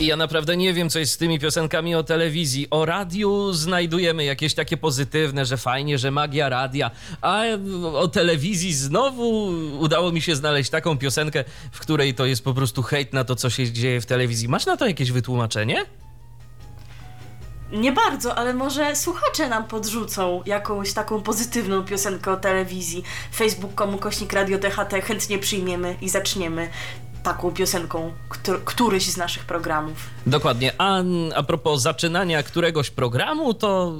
I ja naprawdę nie wiem, co jest z tymi piosenkami o telewizji. O radiu znajdujemy jakieś takie pozytywne, że fajnie, że magia radia, a o telewizji znowu udało mi się znaleźć taką piosenkę, w której to jest po prostu hejt na to, co się dzieje w telewizji. Masz na to jakieś wytłumaczenie? Nie bardzo, ale może słuchacze nam podrzucą jakąś taką pozytywną piosenkę o telewizji. Facebook.com kośnik Radio DHT chętnie przyjmiemy i zaczniemy taką piosenką któr któryś z naszych programów. Dokładnie. A, a propos zaczynania któregoś programu, to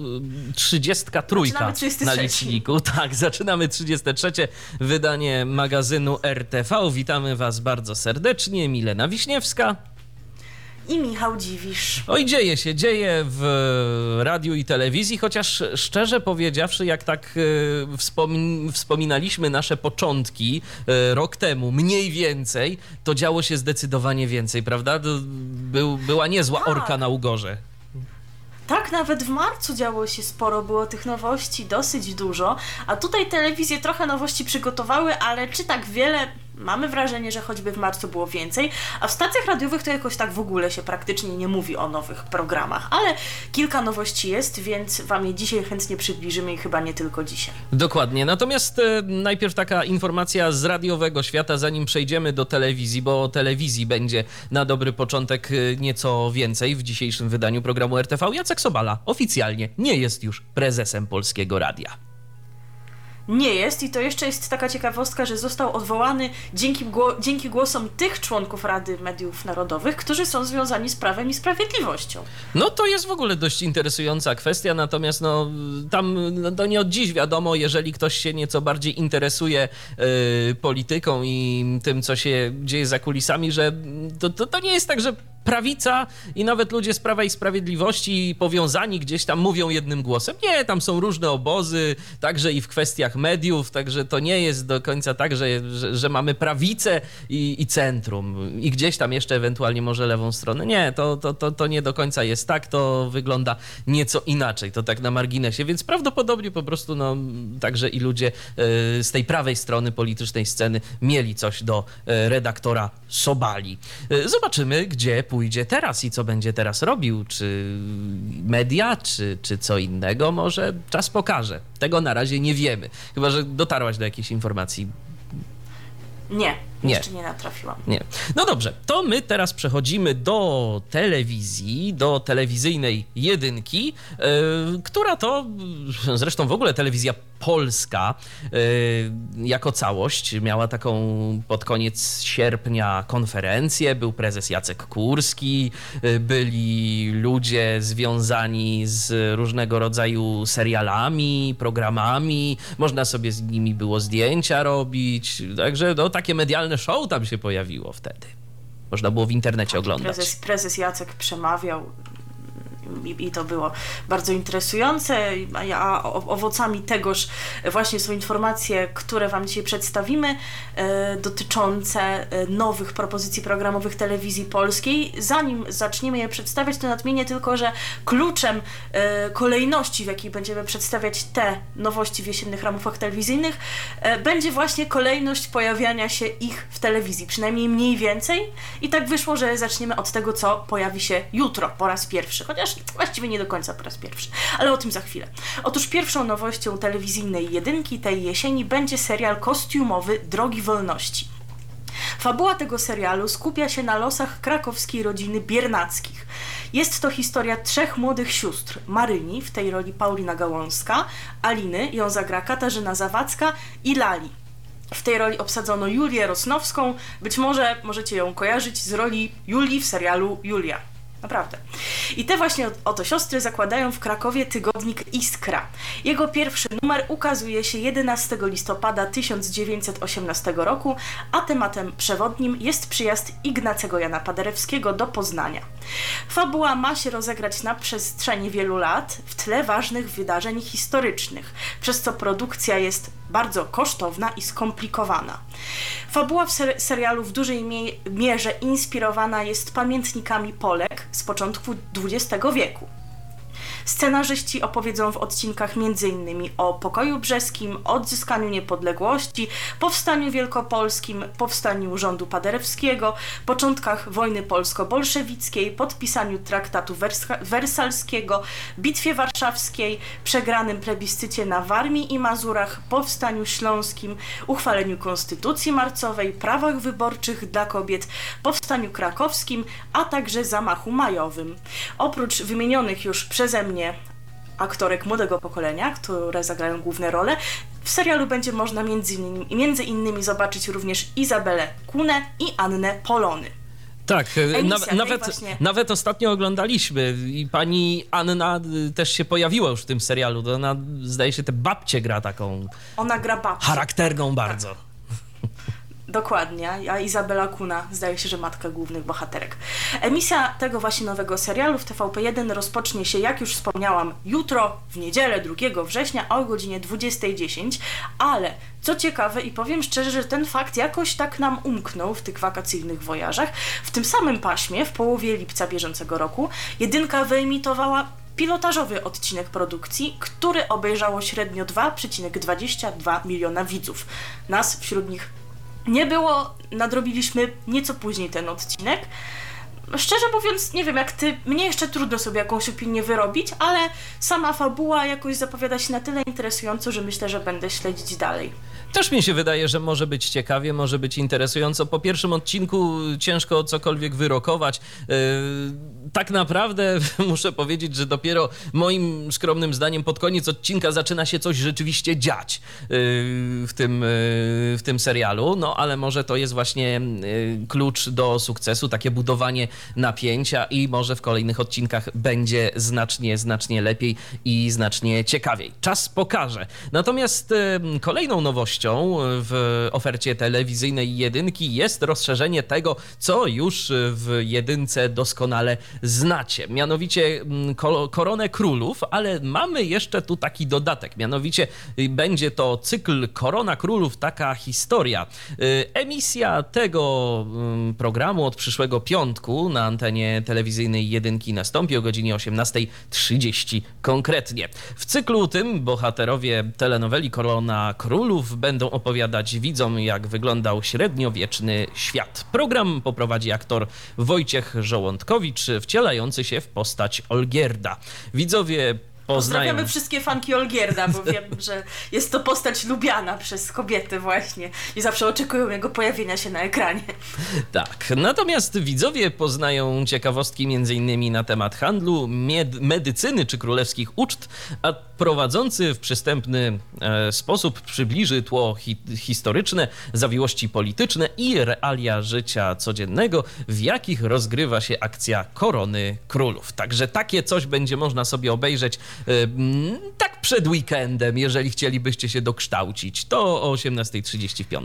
33 na liczniku. Tak, zaczynamy 33 wydanie magazynu RTV. Witamy Was bardzo serdecznie. Milena Wiśniewska i Michał Dziwisz. Oj, dzieje się, dzieje w radiu i telewizji, chociaż szczerze powiedziawszy, jak tak e, wspomin wspominaliśmy nasze początki e, rok temu, mniej więcej, to działo się zdecydowanie więcej, prawda? Był, była niezła tak. orka na Ugorze. Tak, nawet w marcu działo się sporo, było tych nowości dosyć dużo, a tutaj telewizje trochę nowości przygotowały, ale czy tak wiele? Mamy wrażenie, że choćby w marcu było więcej, a w stacjach radiowych to jakoś tak w ogóle się praktycznie nie mówi o nowych programach, ale kilka nowości jest, więc Wam je dzisiaj chętnie przybliżymy i chyba nie tylko dzisiaj. Dokładnie. Natomiast e, najpierw taka informacja z radiowego świata, zanim przejdziemy do telewizji, bo o telewizji będzie na dobry początek e, nieco więcej w dzisiejszym wydaniu programu RTV. Jacek Sobala oficjalnie nie jest już prezesem Polskiego Radia nie jest i to jeszcze jest taka ciekawostka, że został odwołany dzięki, dzięki głosom tych członków Rady Mediów Narodowych, którzy są związani z Prawem i Sprawiedliwością. No to jest w ogóle dość interesująca kwestia, natomiast no tam no, nie od dziś wiadomo, jeżeli ktoś się nieco bardziej interesuje yy, polityką i tym, co się dzieje za kulisami, że to, to, to nie jest tak, że prawica i nawet ludzie z Prawa i Sprawiedliwości powiązani gdzieś tam mówią jednym głosem. Nie, tam są różne obozy, także i w kwestiach mediów, także to nie jest do końca tak, że, że, że mamy prawicę i, i, centrum i gdzieś tam jeszcze ewentualnie może lewą stronę. Nie, to, to, to, to nie do końca jest tak, to wygląda nieco inaczej, to tak na marginesie, więc prawdopodobnie po prostu no, także i ludzie e, z tej prawej strony politycznej sceny mieli coś do e, redaktora Sobali. E, zobaczymy, gdzie pójdzie teraz i co będzie teraz robił, czy media, czy, czy co innego, może czas pokaże. Tego na razie nie wiemy. Chyba, że dotarłaś do jakiejś informacji. Nie, nie. Jeszcze nie natrafiłam. Nie. No dobrze, to my teraz przechodzimy do telewizji, do telewizyjnej jedynki, yy, która to zresztą w ogóle telewizja polska yy, jako całość miała taką pod koniec sierpnia konferencję. Był prezes Jacek Kurski, yy, byli ludzie związani z różnego rodzaju serialami, programami. Można sobie z nimi było zdjęcia robić. Także no, takie medialne show tam się pojawiło wtedy. Można było w internecie oglądać. Prezes, prezes Jacek przemawiał i, i to było bardzo interesujące, a owocami tegoż właśnie są informacje, które Wam dzisiaj przedstawimy, e, dotyczące e, nowych propozycji programowych telewizji polskiej. Zanim zaczniemy je przedstawiać, to nadmienię tylko, że kluczem e, kolejności, w jakiej będziemy przedstawiać te nowości w jesiennych ramówkach telewizyjnych, będzie właśnie kolejność pojawiania się ich w telewizji, przynajmniej mniej więcej. I tak wyszło, że zaczniemy od tego, co pojawi się jutro po raz pierwszy, chociaż Właściwie nie do końca po raz pierwszy, ale o tym za chwilę. Otóż pierwszą nowością telewizyjnej jedynki tej jesieni będzie serial kostiumowy Drogi Wolności. Fabuła tego serialu skupia się na losach krakowskiej rodziny Biernackich. Jest to historia trzech młodych sióstr. Maryni, w tej roli Paulina Gałązka, Aliny, ją zagra Katarzyna Zawadzka i Lali. W tej roli obsadzono Julię Rosnowską. Być może możecie ją kojarzyć z roli Julii w serialu Julia. Naprawdę. I te właśnie oto siostry zakładają w Krakowie tygodnik Iskra. Jego pierwszy numer ukazuje się 11 listopada 1918 roku, a tematem przewodnim jest przyjazd Ignacego Jana Paderewskiego do Poznania. Fabuła ma się rozegrać na przestrzeni wielu lat w tle ważnych wydarzeń historycznych, przez co produkcja jest bardzo kosztowna i skomplikowana. Fabuła w ser serialu w dużej mierze inspirowana jest pamiętnikami Polek z początku XX wieku. Scenarzyści opowiedzą w odcinkach m.in. o pokoju brzeskim, odzyskaniu niepodległości, powstaniu wielkopolskim, powstaniu rządu paderewskiego, początkach wojny polsko-bolszewickiej, podpisaniu traktatu wersalskiego, bitwie warszawskiej, przegranym plebiscycie na Warmii i Mazurach, powstaniu śląskim, uchwaleniu konstytucji marcowej, prawach wyborczych dla kobiet, powstaniu krakowskim, a także zamachu majowym. Oprócz wymienionych już przeze mnie aktorek młodego pokolenia, które zagrają główne role. W serialu będzie można między innymi, między innymi zobaczyć również Izabelę Kunę i Annę Polony. Tak, na, nawet, właśnie... nawet ostatnio oglądaliśmy i pani Anna y, też się pojawiła już w tym serialu. Ona zdaje się, te babcie gra taką. Ona gra babcię. Charakterną bardzo. Tak. Dokładnie, a Izabela Kuna zdaje się, że matka głównych bohaterek. Emisja tego właśnie nowego serialu w TVP1 rozpocznie się, jak już wspomniałam, jutro, w niedzielę 2 września o godzinie 20.10, ale co ciekawe i powiem szczerze, że ten fakt jakoś tak nam umknął w tych wakacyjnych wojażach. W tym samym paśmie, w połowie lipca bieżącego roku, jedynka wyemitowała pilotażowy odcinek produkcji, który obejrzało średnio 2,22 miliona widzów. Nas wśród nich nie było, nadrobiliśmy nieco później ten odcinek. Szczerze mówiąc, nie wiem jak ty, mnie jeszcze trudno sobie jakąś opinię wyrobić, ale sama fabuła jakoś zapowiada się na tyle interesująco, że myślę, że będę śledzić dalej. Też mi się wydaje, że może być ciekawie, może być interesująco. Po pierwszym odcinku ciężko cokolwiek wyrokować. Yy, tak naprawdę muszę powiedzieć, że dopiero moim skromnym zdaniem pod koniec odcinka zaczyna się coś rzeczywiście dziać yy, w tym, yy, w tym serialu. No ale może to jest właśnie klucz do sukcesu, takie budowanie napięcia i może w kolejnych odcinkach będzie znacznie, znacznie lepiej i znacznie ciekawiej. Czas pokaże. Natomiast kolejną nowością, w ofercie telewizyjnej jedynki jest rozszerzenie tego, co już w jedynce doskonale znacie. Mianowicie mm, Koronę Królów, ale mamy jeszcze tu taki dodatek. Mianowicie y, będzie to cykl Korona Królów, taka historia. Y, emisja tego mm, programu od przyszłego piątku na antenie telewizyjnej jedynki nastąpi o godzinie 18.30 konkretnie. W cyklu tym bohaterowie telenoweli Korona Królów będą opowiadać widzom, jak wyglądał średniowieczny świat. Program poprowadzi aktor Wojciech Żołądkowicz, wcielający się w postać Olgierda. Widzowie poznają. Pozdrawiamy wszystkie fanki Olgierda, bo wiem, że jest to postać lubiana przez kobiety właśnie i zawsze oczekują jego pojawienia się na ekranie. Tak, natomiast widzowie poznają ciekawostki m.in. na temat handlu, medycyny czy królewskich uczt, a prowadzący w przystępny e, sposób przybliży tło hi historyczne, zawiłości polityczne i realia życia codziennego, w jakich rozgrywa się akcja Korony Królów. Także takie coś będzie można sobie obejrzeć tak przed weekendem, jeżeli chcielibyście się dokształcić, to o 18.35.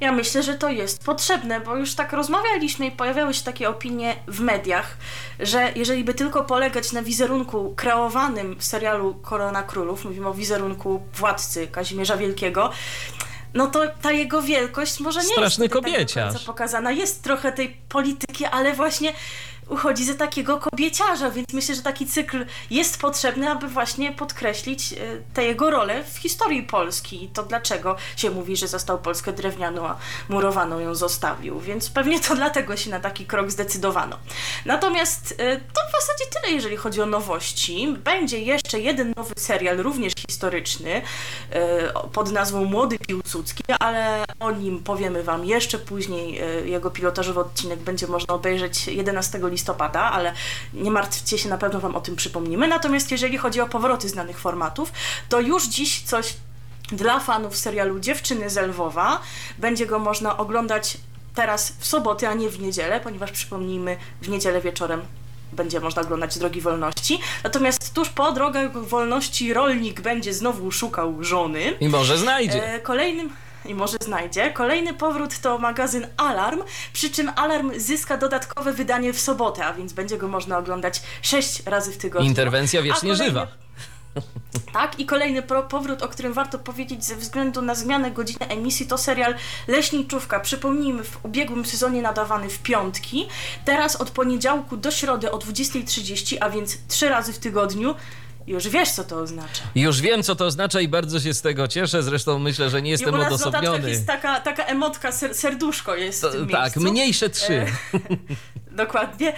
Ja myślę, że to jest potrzebne, bo już tak rozmawialiśmy i pojawiały się takie opinie w mediach, że jeżeli by tylko polegać na wizerunku kreowanym w serialu Korona Królów, mówimy o wizerunku władcy Kazimierza Wielkiego, no to ta jego wielkość może nie Straszny jest kobieciarz. Tak pokazana. Jest trochę tej polityki, ale właśnie uchodzi za takiego kobieciarza, więc myślę, że taki cykl jest potrzebny, aby właśnie podkreślić e, tę jego rolę w historii Polski i to dlaczego się mówi, że został Polskę drewnianą, a murowaną ją zostawił, więc pewnie to dlatego się na taki krok zdecydowano. Natomiast e, to w zasadzie tyle, jeżeli chodzi o nowości. Będzie jeszcze jeden nowy serial, również historyczny, e, pod nazwą Młody Piłsudski, ale o nim powiemy Wam jeszcze później. Jego pilotażowy odcinek będzie można obejrzeć 11 listopada, ale nie martwcie się, na pewno Wam o tym przypomnimy. Natomiast jeżeli chodzi o powroty znanych formatów, to już dziś coś dla fanów serialu Dziewczyny z Lwowa. Będzie go można oglądać teraz w soboty, a nie w niedzielę, ponieważ przypomnijmy, w niedzielę wieczorem będzie można oglądać Drogi Wolności. Natomiast tuż po Drogach Wolności rolnik będzie znowu szukał żony. I może znajdzie. E, kolejnym i może znajdzie. Kolejny powrót to magazyn Alarm, przy czym Alarm zyska dodatkowe wydanie w sobotę, a więc będzie go można oglądać 6 razy w tygodniu. Interwencja wiecznie kolejny- żywa. Tak, i kolejny powrót, o którym warto powiedzieć ze względu na zmianę godziny emisji, to serial Leśniczówka. Przypomnijmy, w ubiegłym sezonie nadawany w piątki, teraz od poniedziałku do środy o 20.30, a więc trzy razy w tygodniu. Już wiesz, co to oznacza. Już wiem, co to oznacza i bardzo się z tego cieszę. Zresztą myślę, że nie I jestem u nas w odosobniony. jest taka, taka emotka, ser, serduszko jest w To, tym tak, miejscu. mniejsze trzy. E, Dokładnie.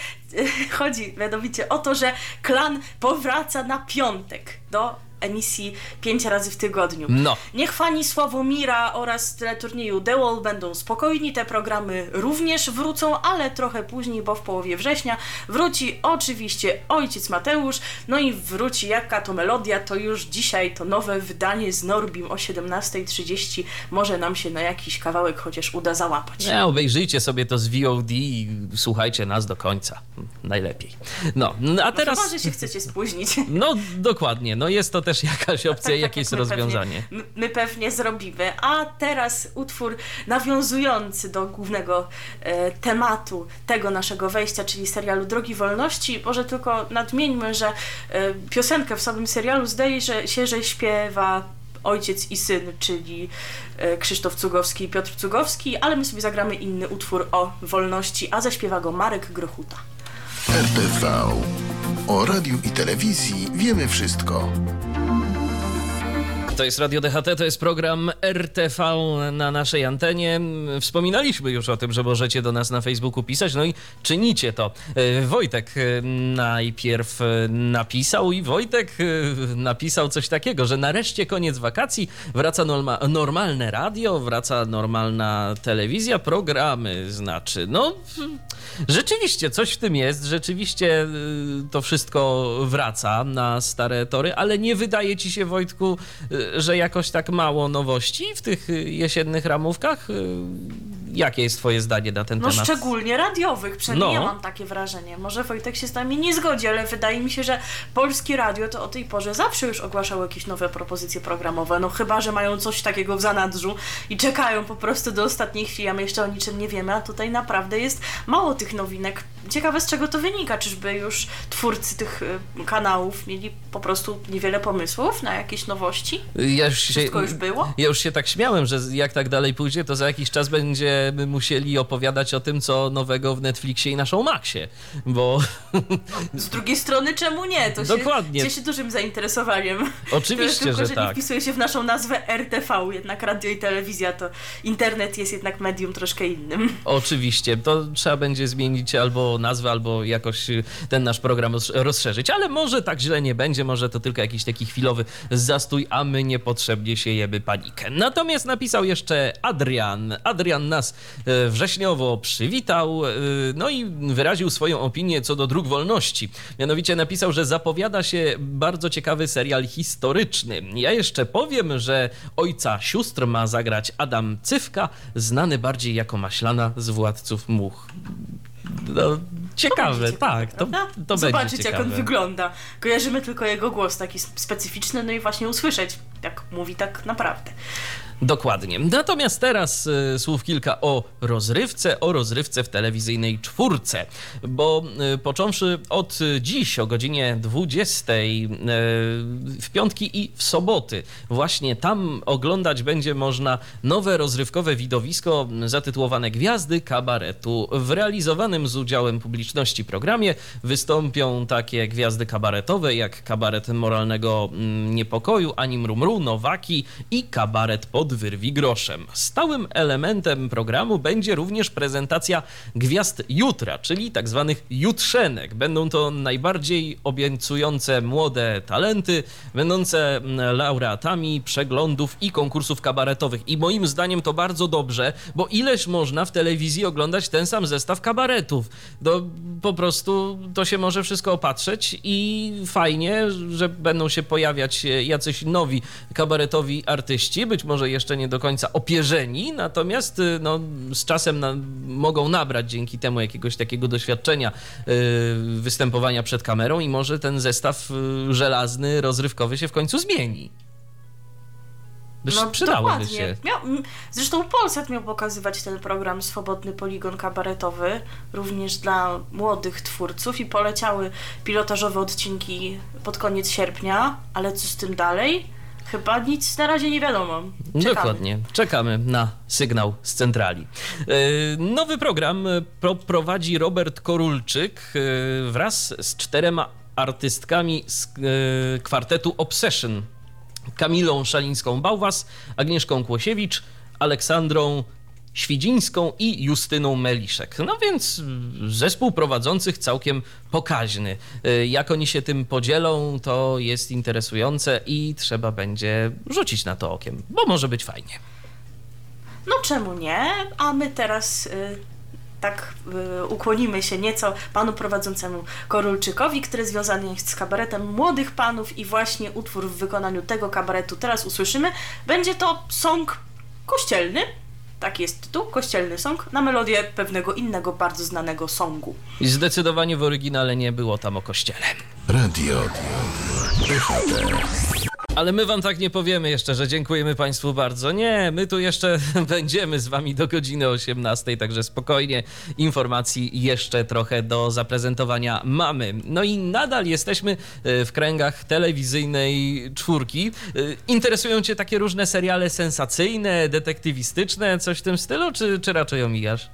Chodzi mianowicie o to, że klan powraca na piątek do emisji pięć razy w tygodniu. No. Niech fani Sławomira oraz teleturnieju The Wall będą spokojni, te programy również wrócą, ale trochę później, bo w połowie września wróci oczywiście Ojciec Mateusz, no i wróci jaka to melodia, to już dzisiaj to nowe wydanie z Norbim o 17.30 może nam się na jakiś kawałek chociaż uda załapać. Nie, obejrzyjcie sobie to z VOD i słuchajcie nas do końca. Najlepiej. No, no a Teraz... teraz... Chyba, że się chcecie spóźnić. No, dokładnie. No jest to też jakaś opcja, Tak, tak, jakieś jak my rozwiązanie. Pewnie, my, my pewnie zrobimy. A teraz utwór nawiązujący do głównego e, tematu tego naszego wejścia, czyli serialu Drogi Wolności. Może tylko nadmieńmy, że e, piosenkę w samym serialu zdaje że, się, że śpiewa ojciec i syn, czyli e, Krzysztof Cugowski i Piotr Cugowski, ale my sobie zagramy inny utwór o wolności, a zaśpiewa go Marek Grochuta. RTV. O radiu i telewizji wiemy wszystko. To jest Radio DHT, to jest program RTV na naszej antenie. Wspominaliśmy już o tym, że możecie do nas na Facebooku pisać, no i czynicie to. E, Wojtek e, najpierw e, napisał i Wojtek napisał coś takiego, że nareszcie koniec wakacji, wraca norma- normalne radio, wraca normalna telewizja, programy znaczy. No, rzeczywiście coś w tym jest, rzeczywiście to wszystko wraca na stare tory, ale nie wydaje ci się, Wojtku, że jakoś tak mało nowości w tych jesiennych ramówkach? Jakie jest twoje zdanie na ten No temat? szczególnie radiowych, przynajmniej No. ja mam takie wrażenie. Może Wojtek się z nami nie zgodzi, ale wydaje mi się, że polskie radio to o tej porze zawsze już ogłaszało jakieś nowe propozycje programowe. No chyba, że mają coś takiego w zanadrzu i czekają po prostu do ostatniej chwili, a my jeszcze o niczym nie wiemy, a tutaj naprawdę jest mało tych nowinek. Ciekawe z czego to wynika, czyżby już twórcy tych y, kanałów mieli po prostu niewiele pomysłów na jakieś nowości? Ja już się, Wszystko już było? Ja już się tak śmiałem, że jak tak dalej pójdzie, to za jakiś czas będziemy musieli opowiadać o tym, co nowego w Netflixie i naszą Maxie, bo Z drugiej strony czemu nie? To Dokładnie. się cieszy dużym zainteresowaniem. Oczywiście, tylko, że że tak. nie wpisuje się w naszą nazwę RTV, jednak radio i telewizja to internet jest jednak medium troszkę innym. Oczywiście, to trzeba będzie zmienić albo nazwę, albo jakoś y, ten nasz program roz- rozszerzyć, ale może tak źle nie będzie, może to tylko jakiś taki chwilowy zastój, a my niepotrzebnie siejemy panikę. Natomiast napisał jeszcze Adrian. Adrian nas e, wrześniowo przywitał, e, no i wyraził swoją opinię co do dróg wolności. Mianowicie napisał, że zapowiada się bardzo ciekawy serial historyczny. Ja jeszcze powiem, że ojca sióstr ma zagrać Adam Cywka, znany bardziej jako Maślana z Władców Much. No, ciekawe, Będzie tak, to, to Zobaczyć, będzie jak on wygląda. Kojarzymy tylko jego głos taki sp- specyficzny, no i właśnie usłyszeć, jak mówi tak naprawdę. Dokładnie. Natomiast teraz e, słów kilka o rozrywce, o rozrywce w telewizyjnej czwórce, bo e, począwszy od dziś o godzinie 20 e, w piątki i w soboty, właśnie tam oglądać będzie można nowe rozrywkowe widowisko zatytułowane Gwiazdy Kabaretu. W realizowanym z udziałem publiczności programie wystąpią takie gwiazdy kabaretowe jak kabaret moralnego mm, niepokoju, Anim Rumru, Nowaki i kabaret pod wyrwi groszem. Stałym elementem programu będzie również prezentacja gwiazd jutra, czyli tak zwanych jutrzenek. Będą to najbardziej obiecujące młode talenty, będące mm, laureatami przeglądów i konkursów kabaretowych. I moim zdaniem to bardzo dobrze, bo ileż można w telewizji oglądać ten sam zestaw kabaretów. To po prostu to się może wszystko opatrzeć i fajnie, że będą się pojawiać e, jacyś nowi kabaretowi artyści, być może jeszcze nie do końca opierzeni, natomiast y, no, z czasem na, mogą nabrać dzięki temu jakiegoś takiego doświadczenia y, występowania przed kamerą i może ten zestaw y, żelazny, rozrywkowy się w końcu zmieni. No, przydałoby się. Miał, zresztą Polsat miał pokazywać ten program Swobodny Poligon Kabaretowy, również dla młodych twórców i poleciały pilotażowe odcinki pod koniec sierpnia, ale co z tym dalej? Chyba nic na razie nie wiadomo. Czekamy. Dokładnie. Czekamy na sygnał z centrali. E, Nowy program e, pro- prowadzi Robert Korulczyk e, wraz z czterema artystkami z kwartetu Obsession. Kamilą Szalińską-Bałwas, Agnieszką Kłosiewicz, Aleksandrą Świdzińską i Justyną Meliszek. No więc zespół prowadzących całkiem pokaźny. Y, Jak oni się tym podzielą, to jest interesujące i trzeba będzie rzucić na to okiem, bo może być fajnie. No czemu nie? A my teraz y, tak y, ukłonimy się nieco panu prowadzącemu Korulczykowi, który związany jest z kabaretem młodych panów i właśnie utwór w wykonaniu tego kabaretu teraz usłyszymy. Będzie to song kościelny. Tak jest tytuł, kościelny song, na melodię pewnego innego bardzo znanego songu. I zdecydowanie w oryginale nie było tam o kościele. Radio DHT. Ale my wam tak nie powiemy jeszcze, że dziękujemy Państwu bardzo. Nie, my tu jeszcze będziemy z Wami do godziny 18, także spokojnie. Informacji jeszcze trochę do zaprezentowania mamy. No i nadal jesteśmy e, w kręgach telewizyjnej czwórki. E, Interesują Cię takie różne seriale sensacyjne, detektywistyczne, coś w tym stylu, czy, czy raczej omijasz?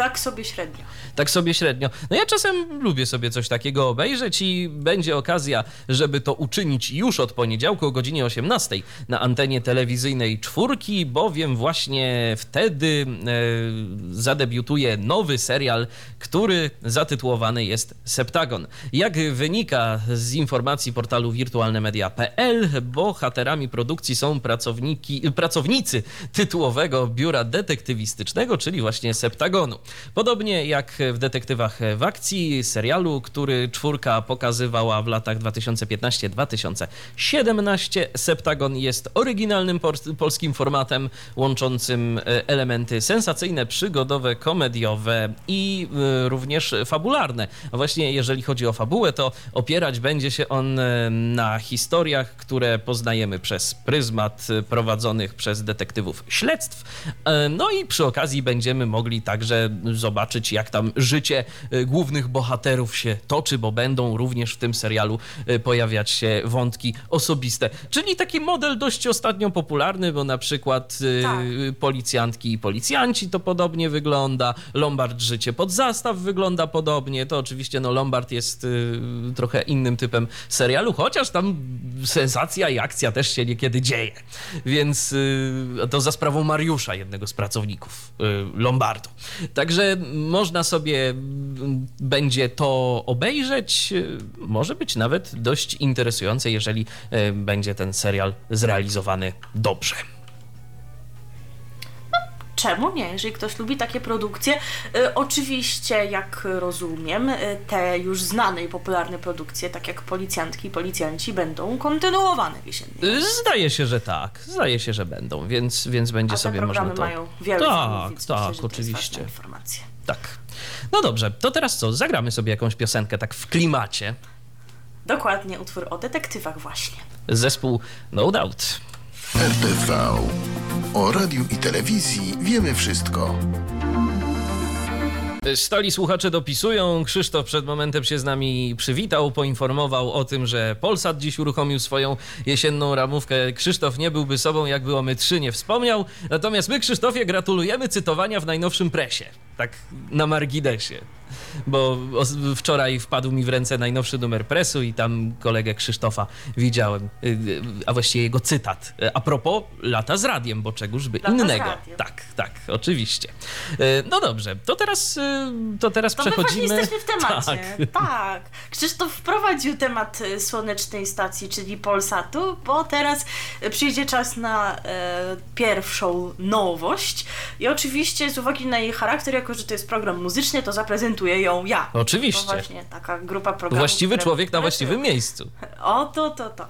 Tak sobie średnio. Tak sobie średnio. No ja czasem lubię sobie coś takiego obejrzeć i będzie okazja, żeby to uczynić już od poniedziałku o godzinie 18 na antenie telewizyjnej czwórki, bowiem właśnie wtedy e, zadebiutuje nowy serial, który zatytułowany jest Septagon. Jak wynika z informacji portalu wirtualnemedia.pl, bohaterami produkcji są pracowniki, pracownicy tytułowego biura detektywistycznego, czyli właśnie Septagonu. Podobnie jak w Detektywach w akcji, serialu, który czwórka pokazywała w latach 2015-2017, Septagon jest oryginalnym polskim formatem łączącym e, elementy sensacyjne, przygodowe, komediowe i e, również fabularne. A właśnie jeżeli chodzi o fabułę, to opierać będzie się on e, na historiach, które poznajemy przez pryzmat prowadzonych przez detektywów śledztw. No i przy okazji będziemy mogli także zobaczyć, jak tam życie e, głównych bohaterów się toczy, bo będą również w tym serialu e, pojawiać się wątki osobiste. Czyli taki model dość ostatnio popularny, bo na przykład e, Tak. policjantki i policjanci to podobnie wygląda, Lombard życie pod zastaw wygląda podobnie. To oczywiście no Lombard jest trochę innym typem serialu, chociaż tam sensacja i akcja też się niekiedy dzieje. Więc to za sprawą Mariusza, jednego z pracowników Lombardu. Także można sobie mm, będzie to obejrzeć. Może być nawet dość interesujące, jeżeli y, będzie ten serial zrealizowany dobrze. Czemu nie? Jeżeli ktoś lubi takie produkcje, y, oczywiście, jak rozumiem, y, te już znane i popularne produkcje, tak jak policjantki i policjanci, będą kontynuowane. Y, Zdaje się, że tak. Zdaje się, że będą, więc, więc będzie A te sobie programy można to. mają wiele Tak, więc tak, myślę, oczywiście. informacja. Tak. No dobrze, to teraz co? Zagramy sobie jakąś piosenkę tak w klimacie. Dokładnie, utwór o detektywach właśnie. Zespół No Doubt. RTV. O radiu i telewizji wiemy wszystko. Stali słuchacze dopisują. Krzysztof przed momentem się z nami przywitał, poinformował o tym, że Polsat dziś uruchomił swoją jesienną ramówkę. Krzysztof nie byłby sobą, jakby o my trzy nie wspomniał. Natomiast my, Krzysztofie, gratulujemy cytowania w najnowszym presie. Tak na marginesie. Bo wczoraj wpadł mi w ręce najnowszy numer presu i tam kolegę Krzysztofa widziałem, y, y, a właściwie jego cytat. Y, A propos lata z radiem, bo czegoż by Lata innego. Tak, tak, oczywiście. Y, No dobrze, to teraz, y, to teraz To my przechodzimy. właśnie jesteśmy w temacie. Tak. Tak. Krzysztof wprowadził temat e, słonecznej stacji, czyli Polsatu, bo teraz e, przyjdzie czas na e, pierwszą nowość. I oczywiście z uwagi na jej charakter jako jako że to jest program muzyczny, to zaprezentuję ją ja. Oczywiście. To właśnie taka grupa programów. Właściwy które człowiek na właściwym miejscu. Oto, to, to. E,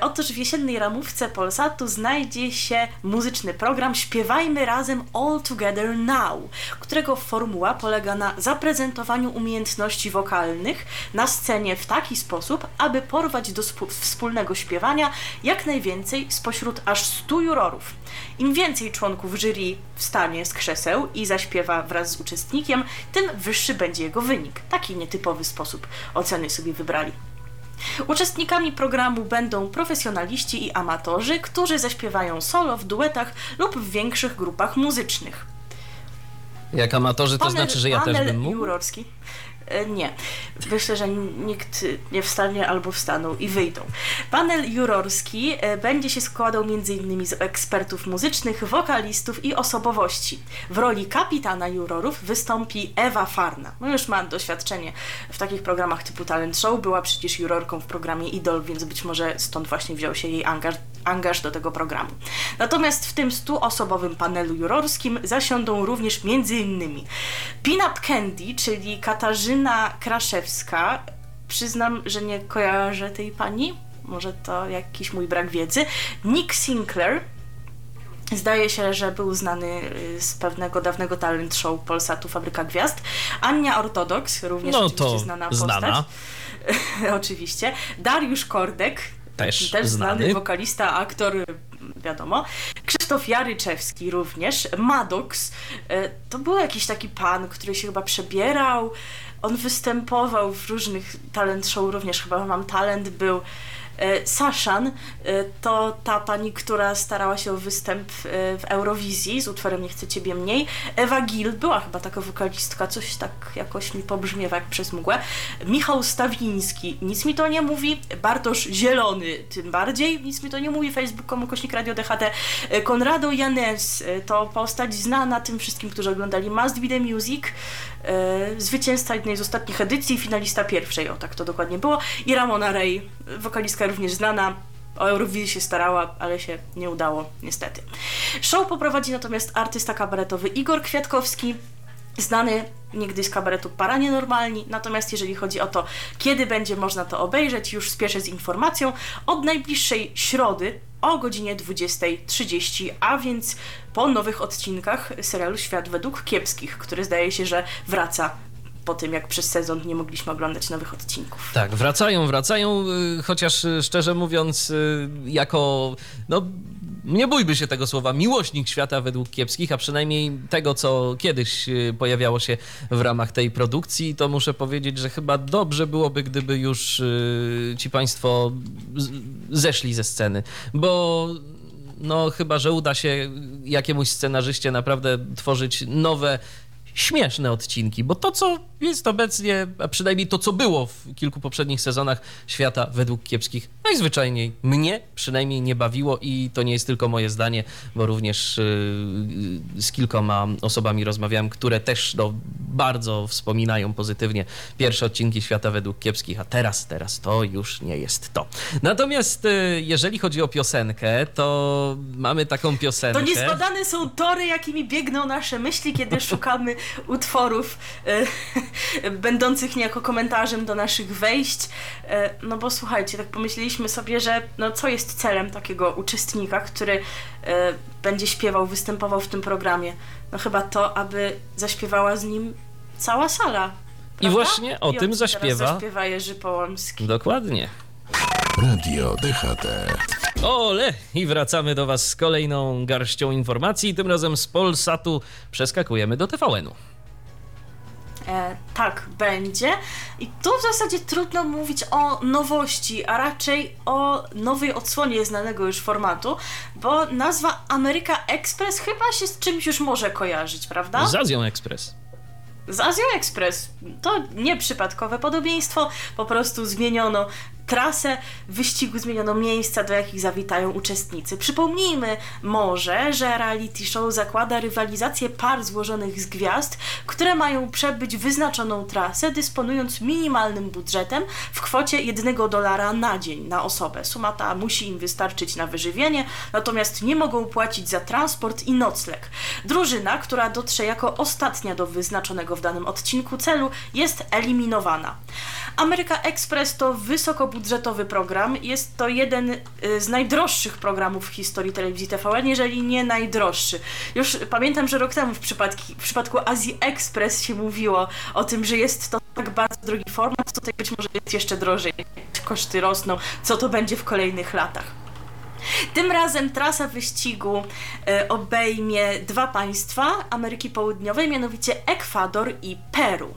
Otóż w jesiennej ramówce Polsatu znajdzie się muzyczny program Śpiewajmy razem All Together Now, którego formuła polega na zaprezentowaniu umiejętności wokalnych na scenie w taki sposób, aby porwać do wspólnego śpiewania jak najwięcej spośród aż 100 jurorów. Im więcej członków jury wstanie z krzeseł i zaśpiewa wraz z uczestnikiem, tym wyższy będzie jego wynik. Taki nietypowy sposób oceny sobie wybrali. Uczestnikami programu będą profesjonaliści i amatorzy, którzy zaśpiewają solo w duetach lub w większych grupach muzycznych. Jak amatorzy, to Panel- znaczy, że ja też bym mógł? jurorski. E, Nie. Myślę, że nikt nie wstanie albo wstaną i wyjdą. Panel jurorski e, będzie się składał m.in. z ekspertów muzycznych, wokalistów i osobowości. W roli kapitana jurorów wystąpi Ewa Farna. No już ma doświadczenie w takich programach typu Talent Show. Była przecież jurorką w programie Idol, więc być może stąd właśnie wziął się jej angaż, angaż do tego programu. Natomiast w tym stuosobowym panelu jurorskim zasiądą również m.in. Pinup Candy, czyli Katarzyna Kraszewska. Przyznam, że nie kojarzę tej pani. Może to jakiś mój brak wiedzy. Nick Sinclair. Zdaje się, że był znany y, z pewnego dawnego talent show Polsatu Fabryka Gwiazd. Ania Ortodoks, również No to znana postać. znana. oczywiście. Dariusz Kordek. Też znany. znany. wokalista, aktor, y, wiadomo. Krzysztof Jaryczewski również. Maddox. E, To był jakiś taki pan, który się chyba przebierał. On występował w różnych talent show, również chyba Mam Talent był. E, Saszan e, to ta pani, która starała się o występ e, w Eurowizji z utworem Nie chcę ciebie mniej. Ewa Gil była chyba taka wokalistka, coś tak jakoś mi pobrzmiewa jak przez mgłę. Michał Stawiński, nic mi to nie mówi. Bartosz Zielony, tym bardziej, nic mi to nie mówi. Facebook.com ukośnik Radio DHT. Konrado Janes to postać znana tym wszystkim, którzy oglądali Must Be The Music. E, Zwycięzca jednej z ostatnich edycji, finalista pierwszej, o tak to dokładnie było. I Ramona Ray, wokalistka również znana. O Eurowizji się starała, ale się nie udało, niestety. Show poprowadzi natomiast artysta kabaretowy Igor Kwiatkowski, znany niegdyś z kabaretu Para Nienormalni, natomiast jeżeli chodzi o to, kiedy będzie można to obejrzeć, już spieszę z informacją, od najbliższej środy o godzinie 20.30, a więc po nowych odcinkach serialu Świat według kiepskich, który zdaje się, że wraca po tym, jak przez sezon nie mogliśmy oglądać nowych odcinków. Tak, wracają, wracają, y, chociaż y, szczerze mówiąc, y, jako, no nie bójmy się tego słowa, miłośnik świata według kiepskich, a przynajmniej tego, co kiedyś y, pojawiało się w ramach tej produkcji, to muszę powiedzieć, że chyba dobrze byłoby, gdyby już y, ci państwo zeszli ze sceny, bo no chyba, że uda się jakiemuś scenarzyście naprawdę tworzyć nowe śmieszne odcinki, bo to, co jest obecnie, a przynajmniej to, co było w kilku poprzednich sezonach świata według kiepskich, najzwyczajniej mnie przynajmniej nie bawiło i to nie jest tylko moje zdanie, bo również yy, z kilkoma osobami rozmawiałem, które też no, bardzo wspominają pozytywnie pierwsze odcinki świata według kiepskich, a teraz, teraz to już nie jest to. Natomiast yy, jeżeli chodzi o piosenkę, to mamy taką piosenkę. To niezbadane są tory, jakimi biegną nasze myśli, kiedy szukamy utworów będących niejako komentarzem do naszych wejść. E, no bo słuchajcie, tak pomyśleliśmy sobie, że no co jest celem takiego uczestnika, który e, będzie śpiewał, występował w tym programie? No chyba to, aby zaśpiewała z nim cała sala. I prawda? właśnie o I tym teraz zaśpiewa. zaśpiewa Jerzy Połomski. Dokładnie. Radio DHT. Ole! I wracamy do Was z kolejną garścią informacji. Tym razem z Polsatu przeskakujemy do TVN-u. E, tak będzie. I tu w zasadzie trudno mówić o nowości, a raczej o nowej odsłonie znanego już formatu, bo nazwa Ameryka Express chyba się z czymś już może kojarzyć, prawda? Z Azją Express. Z Azją Express. To nie przypadkowe podobieństwo, po prostu zmieniono trasę wyścigu zmieniono miejsca, do jakich zawitają uczestnicy. Przypomnijmy może, że reality show zakłada rywalizację par złożonych z gwiazd, które mają przebyć wyznaczoną trasę, dysponując minimalnym budżetem w kwocie jednego dolara na dzień na osobę. Suma ta musi im wystarczyć na wyżywienie, natomiast nie mogą płacić za transport i nocleg. Drużyna, która dotrze jako ostatnia do wyznaczonego w danym odcinku celu, jest eliminowana. Ameryka Express to wysokobudżetowy program. Jest to jeden y, z najdroższych programów w historii telewizji TVN, jeżeli nie najdroższy. Już pamiętam, że rok temu w, przypadki, w przypadku Azji Express się mówiło o tym, że jest to tak bardzo drogi format, tutaj być może jest jeszcze drożej. Koszty rosną. Co to będzie w kolejnych latach? Tym razem trasa wyścigu e, obejmie dwa państwa Ameryki Południowej, mianowicie Ekwador i Peru.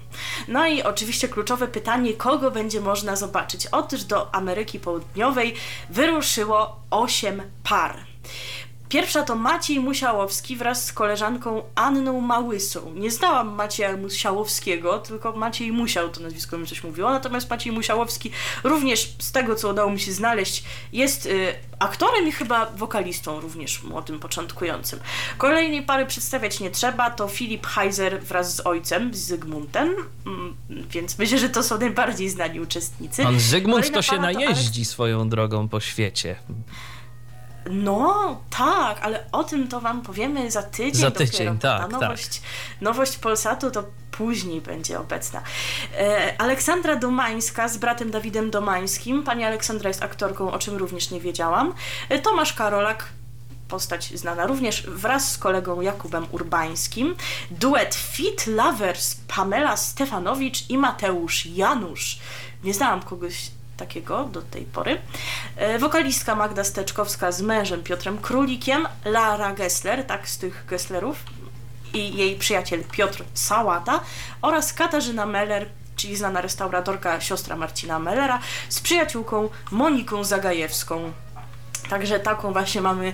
No i oczywiście kluczowe pytanie, kogo będzie można zobaczyć? Otóż do Ameryki Południowej wyruszyło 8 par. Pierwsza to Maciej Musiałowski wraz z koleżanką Anną Małysą. Nie znałam Macieja Musiałowskiego, tylko Maciej Musiał to nazwisko mi coś mówiło, natomiast Maciej Musiałowski również z tego, co udało mi się znaleźć, jest y, aktorem i chyba wokalistą również młodym, początkującym. Kolejnej pary przedstawiać nie trzeba, to Filip Heiser wraz z ojcem, z Zygmuntem, mm, więc myślę, że to są najbardziej znani uczestnicy. Pan Zygmunt Kolejna to się najeździ swoją drogą po świecie. No, tak, ale o tym to wam powiemy za tydzień. Za dopiero, tydzień, bo tak, Ta nowość, tak. nowość Polsatu to później będzie obecna. E, Aleksandra Domańska z bratem Dawidem Domańskim. Pani Aleksandra jest aktorką, o czym również nie wiedziałam. E, Tomasz Karolak, postać znana również, wraz z kolegą Jakubem Urbańskim. Duet Fit Lovers Pamela Stefanowicz i Mateusz Janusz. Nie znałam kogoś takiego do tej pory. E, Wokalistka Magda Steczkowska z mężem Piotrem Królikiem, Lara Gessler, tak z tych Gesslerów, i jej przyjaciel Piotr Sałata oraz Katarzyna Meller, czyli znana restauratorka, siostra Marcina Mellera, z przyjaciółką Moniką Zagajewską. Także taką właśnie mamy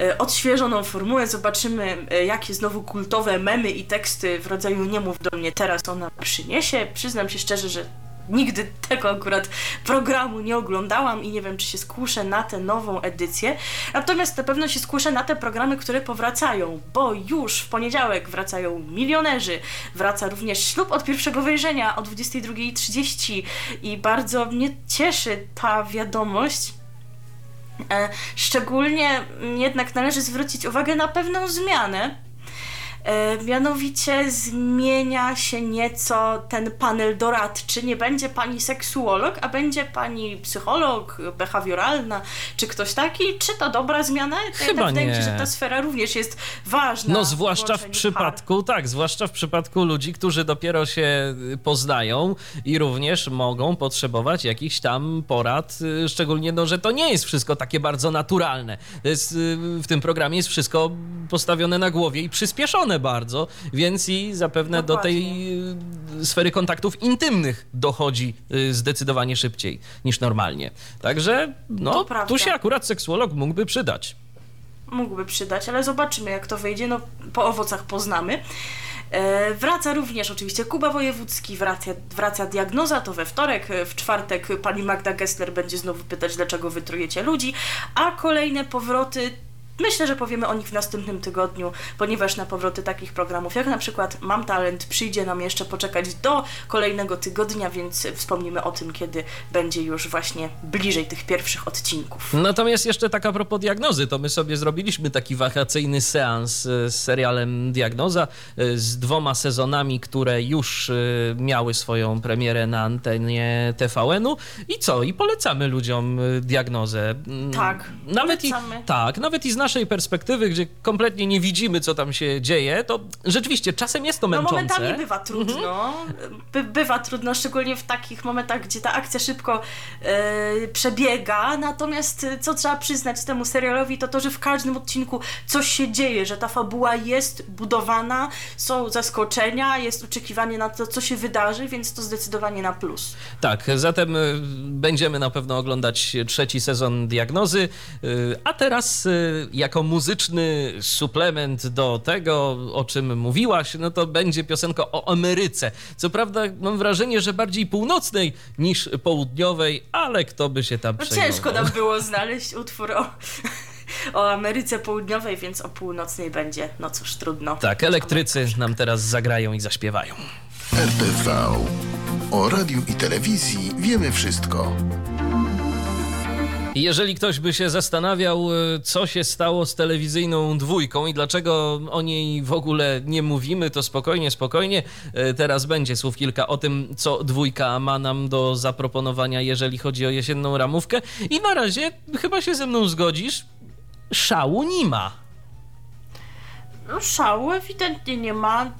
e, odświeżoną formułę. Zobaczymy, e, jakie znowu kultowe memy i teksty w rodzaju nie mów do mnie teraz ona przyniesie. Przyznam się szczerze, że nigdy tego akurat programu nie oglądałam i nie wiem, czy się skuszę na tę nową edycję. Natomiast na pewno się skuszę na te programy, które powracają, bo już w poniedziałek wracają milionerzy, wraca również ślub od pierwszego wejrzenia o 22.30 i bardzo mnie cieszy ta wiadomość. E, Szczególnie jednak należy zwrócić uwagę na pewną zmianę. E, Mianowicie zmienia się nieco ten panel doradczy. Nie będzie pani seksuolog, a będzie pani psycholog, behawioralna, czy ktoś taki. Czy to dobra zmiana? Chyba Wydaje mi się, nie. że ta sfera również jest ważna. No w zwłaszcza w łączeniu przypadku, tak, zwłaszcza w przypadku ludzi, którzy dopiero się y, poznają i również mogą potrzebować jakichś tam porad, y, szczególnie, no, że to nie jest wszystko takie bardzo naturalne. Jest, y, w tym programie jest wszystko postawione na głowie i przyspieszone bardzo, więc i zapewne do tej y, sfery kontaktów intymnych dochodzi y, zdecydowanie szybciej niż normalnie. Także, no, tu się akurat seksuolog mógłby przydać. mógłby przydać, ale zobaczymy jak to wyjdzie, no po owocach poznamy. E, wraca również oczywiście Kuba Wojewódzki, wraca, wraca diagnoza, to we wtorek, e, w czwartek pani Magda Gessler będzie znowu pytać, dlaczego wytrujecie ludzi, a kolejne powroty Myślę, że powiemy o nich w następnym tygodniu, ponieważ na powroty takich programów jak na przykład Mam Talent przyjdzie nam jeszcze poczekać do kolejnego tygodnia, więc wspomnimy o tym, kiedy będzie już właśnie bliżej tych pierwszych odcinków. Natomiast jeszcze tak a propos diagnozy, to my sobie zrobiliśmy taki wakacyjny seans e, z serialem Diagnoza e, z dwoma sezonami, które już e, miały swoją premierę na antenie TVN-u i co? I polecamy ludziom diagnozę. Mm, Tak, nawet i, polecamy. Tak, nawet i z naszej perspektywy, gdzie kompletnie nie widzimy, co tam się dzieje, to rzeczywiście czasem jest to No męczące. momentami bywa trudno. By, bywa trudno, szczególnie w takich momentach, gdzie ta akcja szybko e, przebiega. Natomiast e, co trzeba przyznać temu serialowi, to to, że w każdym odcinku coś się dzieje, że ta fabuła jest budowana, są zaskoczenia, jest oczekiwanie na to, co się wydarzy, więc to zdecydowanie na plus. Tak, zatem y, będziemy na pewno oglądać trzeci sezon diagnozy. A teraz jako muzyczny suplement do tego, o czym mówiłaś, no to będzie piosenka o Ameryce. Co prawda mam wrażenie, że bardziej północnej niż południowej, ale kto by się tam No przejmował. ciężko nam było znaleźć utwór o, o Ameryce Południowej, więc o północnej będzie. No cóż, trudno. Tak, elektrycy nam teraz zagrają i zaśpiewają. RTV. O radiu i telewizji wiemy wszystko. Jeżeli ktoś by się zastanawiał, y, co się stało z telewizyjną dwójką i dlaczego o niej w ogóle nie mówimy, to spokojnie, spokojnie. Y, Teraz będzie słów kilka o tym, co dwójka ma nam do zaproponowania, jeżeli chodzi o jesienną ramówkę. I na razie chyba się ze mną zgodzisz. Szału nie ma. No, szału ewidentnie nie ma.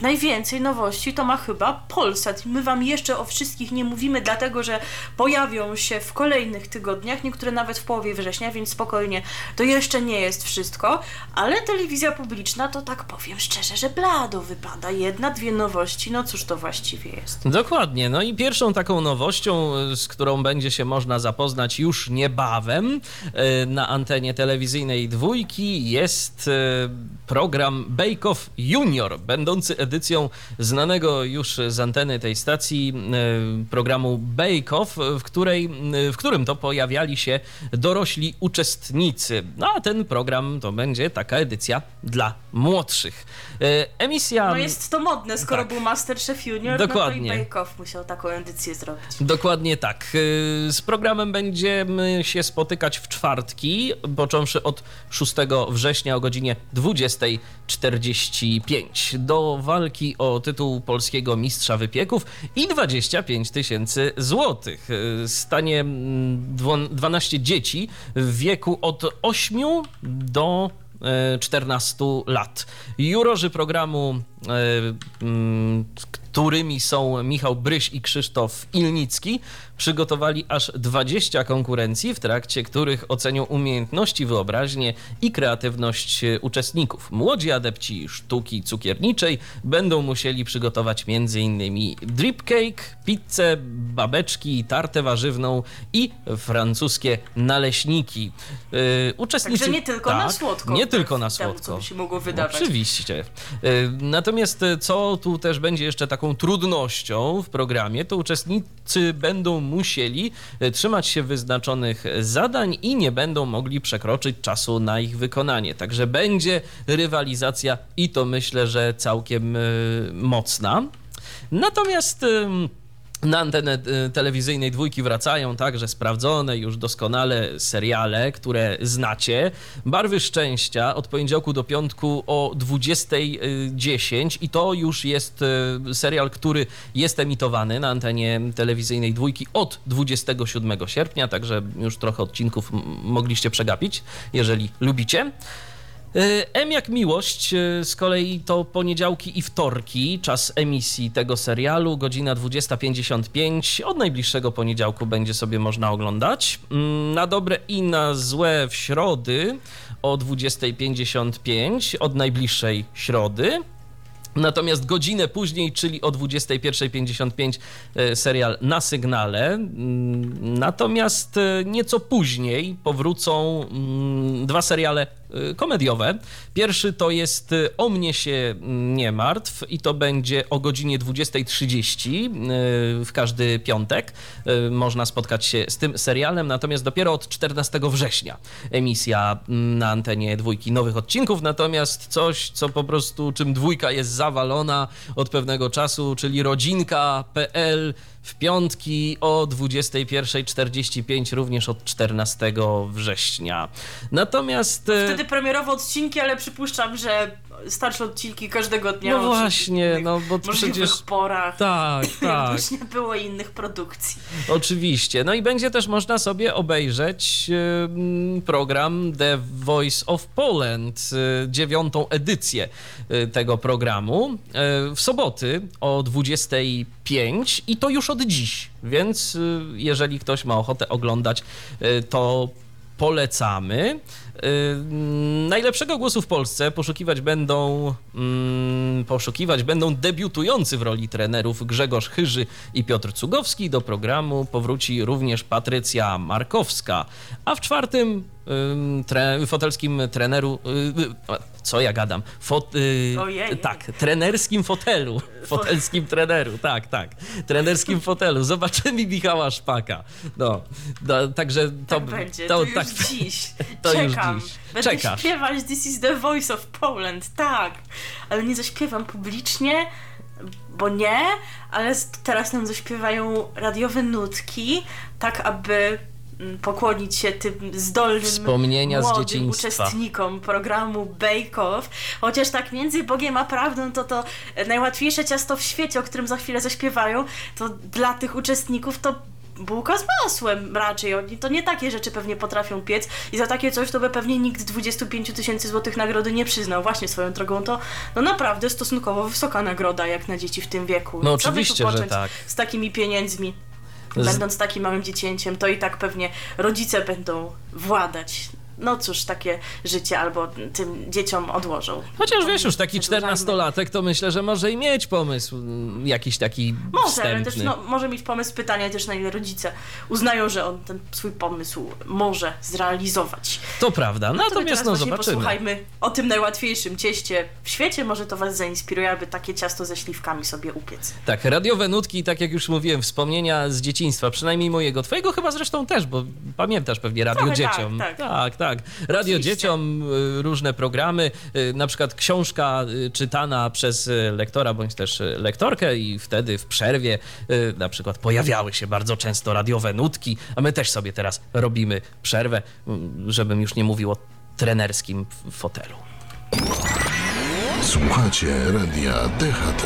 Najwięcej nowości to ma chyba Polsat. My wam jeszcze o wszystkich nie mówimy, dlatego że pojawią się w kolejnych tygodniach, niektóre nawet w połowie września, więc spokojnie, to jeszcze nie jest wszystko, ale telewizja publiczna to tak powiem szczerze, że blado wypada. Jedna, dwie nowości, no cóż to właściwie jest. Dokładnie. No i pierwszą taką nowością, y, z którą będzie się można zapoznać już niebawem y, na antenie telewizyjnej dwójki jest y, program Bake Off Junior, będący edycją znanego już z anteny tej stacji y, programu Bake Off, w, której, y, w którym to pojawiali się dorośli uczestnicy. No a ten program to będzie taka edycja dla młodszych. Y, Emisja... No jest to modne, skoro Tak. był Masterchef Junior, Dokładnie. no to i Bake Off musiał taką edycję zrobić. Dokładnie tak. Z programem będziemy się spotykać w czwartki, począwszy od 6 września o godzinie 20.45. Do walki o tytuł polskiego mistrza wypieków i 25 tysięcy złotych. Y, Stanie mm, dwo- 12 dzieci w wieku od 8 do e, 14 lat. Jurorzy programu, e, mm, którymi są Michał Bryś i Krzysztof Ilnicki, przygotowali aż 20 konkurencji, w trakcie których ocenią umiejętności, wyobraźnię i kreatywność e, uczestników. Młodzi adepci sztuki cukierniczej będą musieli przygotować m.in. drip cake, pizzę, babeczki, tartę warzywną i francuskie naleśniki. E, Uczestnicy... Także nie tylko na tak, słodko. Nie tylko na Temu, słodko. co by się mogło wydawać. Oczywiście. Y, Natomiast y, co tu też będzie jeszcze taką trudnością w programie, to uczestnicy będą musieli y, trzymać się wyznaczonych zadań i nie będą mogli przekroczyć czasu na ich wykonanie. Także będzie rywalizacja i to myślę, że całkiem y, mocna. Natomiast na antenę y, telewizyjnej dwójki wracają także sprawdzone już doskonale seriale, które znacie. Barwy Szczęścia od poniedziałku do piątku o 20.10 i to już jest y, serial, który jest emitowany na antenie telewizyjnej dwójki od 27 sierpnia, także już trochę odcinków mogliście przegapić, jeżeli lubicie. Y, M jak miłość, y, z kolei to poniedziałki i wtorki, czas emisji tego serialu, godzina 20.55. Od najbliższego poniedziałku będzie sobie można oglądać. Mm, Na dobre i na złe w środy o 20.55, od najbliższej środy. Natomiast godzinę później, czyli o 21.55 e, serial na sygnale. Mm, Natomiast e, nieco później powrócą mm, dwa seriale e, komediowe. Pierwszy to jest e, O mnie się nie martw i to będzie o godzinie 20.30 e, w każdy piątek. Można spotkać się z tym serialem, natomiast dopiero od 14 września emisja mm, na antenie dwójki nowych odcinków, natomiast coś, co po prostu, czym dwójka jest zawalona od pewnego czasu, czyli rodzinka.pl w piątki o 21.45, również od 14 września. Natomiast... e, Wtedy premierowe odcinki, ale przypuszczam, że starsze odcinki każdego dnia. No właśnie, innych no bo możliwych przecież... porach. Tak, tak. Już nie było innych produkcji. Oczywiście. No i będzie też można sobie obejrzeć program The Voice of Poland, y, dziewiątą edycję y, tego programu y, w soboty o 25 i to już od dziś, więc jeżeli ktoś ma ochotę oglądać, to polecamy. Y, Najlepszego głosu w Polsce poszukiwać będą mm, poszukiwać będą debiutujący w roli trenerów Grzegorz Chyży i Piotr Cugowski. Do programu powróci również Patrycja Markowska. A w czwartym ym, tre, fotelskim treneru, y, y, co ja gadam, Fot, y, Ojej. tak, trenerskim fotelu, fotelskim treneru, tak, tak, trenerskim fotelu, zobaczymy Michała Szpaka, no, no także to, Tak będzie, to, to, już tak, dziś. to już Czekam. dziś. Będę Czekasz. śpiewać This is the voice of Poland, tak. Ale nie zaśpiewam publicznie, bo nie, ale teraz nam zaśpiewają radiowe nutki, tak aby pokłonić się tym zdolnym Wspomnienia z młodym dzieciństwa. uczestnikom programu Bake Off. Chociaż tak między Bogiem a prawdą to to najłatwiejsze ciasto w świecie, o którym za chwilę zaśpiewają, to dla tych uczestników to bułka z masłem raczej. Oni to nie takie rzeczy pewnie potrafią piec i za takie coś to by pewnie nikt 25 tysięcy złotych nagrody nie przyznał. Właśnie swoją drogą to no naprawdę stosunkowo wysoka nagroda jak na dzieci w tym wieku. No Co by tu oczywiście, że tak. Z takimi pieniędzmi. Będąc takim małym dziecięciem, to i tak pewnie rodzice będą władać. No cóż, takie życie albo tym dzieciom odłożą. Chociaż wiesz, już taki. 14-latek to myślę, że może i mieć pomysł mm, jakiś taki Może, wstępny. ale też no, może mieć pomysł pytania też na ile rodzice uznają, że on ten swój pomysł może zrealizować. To prawda, my natomiast no zobaczymy. posłuchajmy o tym najłatwiejszym cieście w świecie. Może to was zainspiruje, aby takie ciasto ze śliwkami sobie upiec. Tak, radiowe nutki, tak jak już mówiłem, wspomnienia z dzieciństwa, przynajmniej mojego. Twojego chyba zresztą też, bo pamiętasz pewnie Radio Trochę tak, Dzieciom. tak. tak, tak. Radio Oczywiście. Dzieciom, y, różne programy, y, na przykład książka y, czytana przez lektora bądź też lektorkę i wtedy w przerwie na przykład pojawiały się bardzo często radiowe nutki, a my też sobie teraz robimy przerwę, żebym już nie mówił o trenerskim fotelu. Słuchacie radia DHT.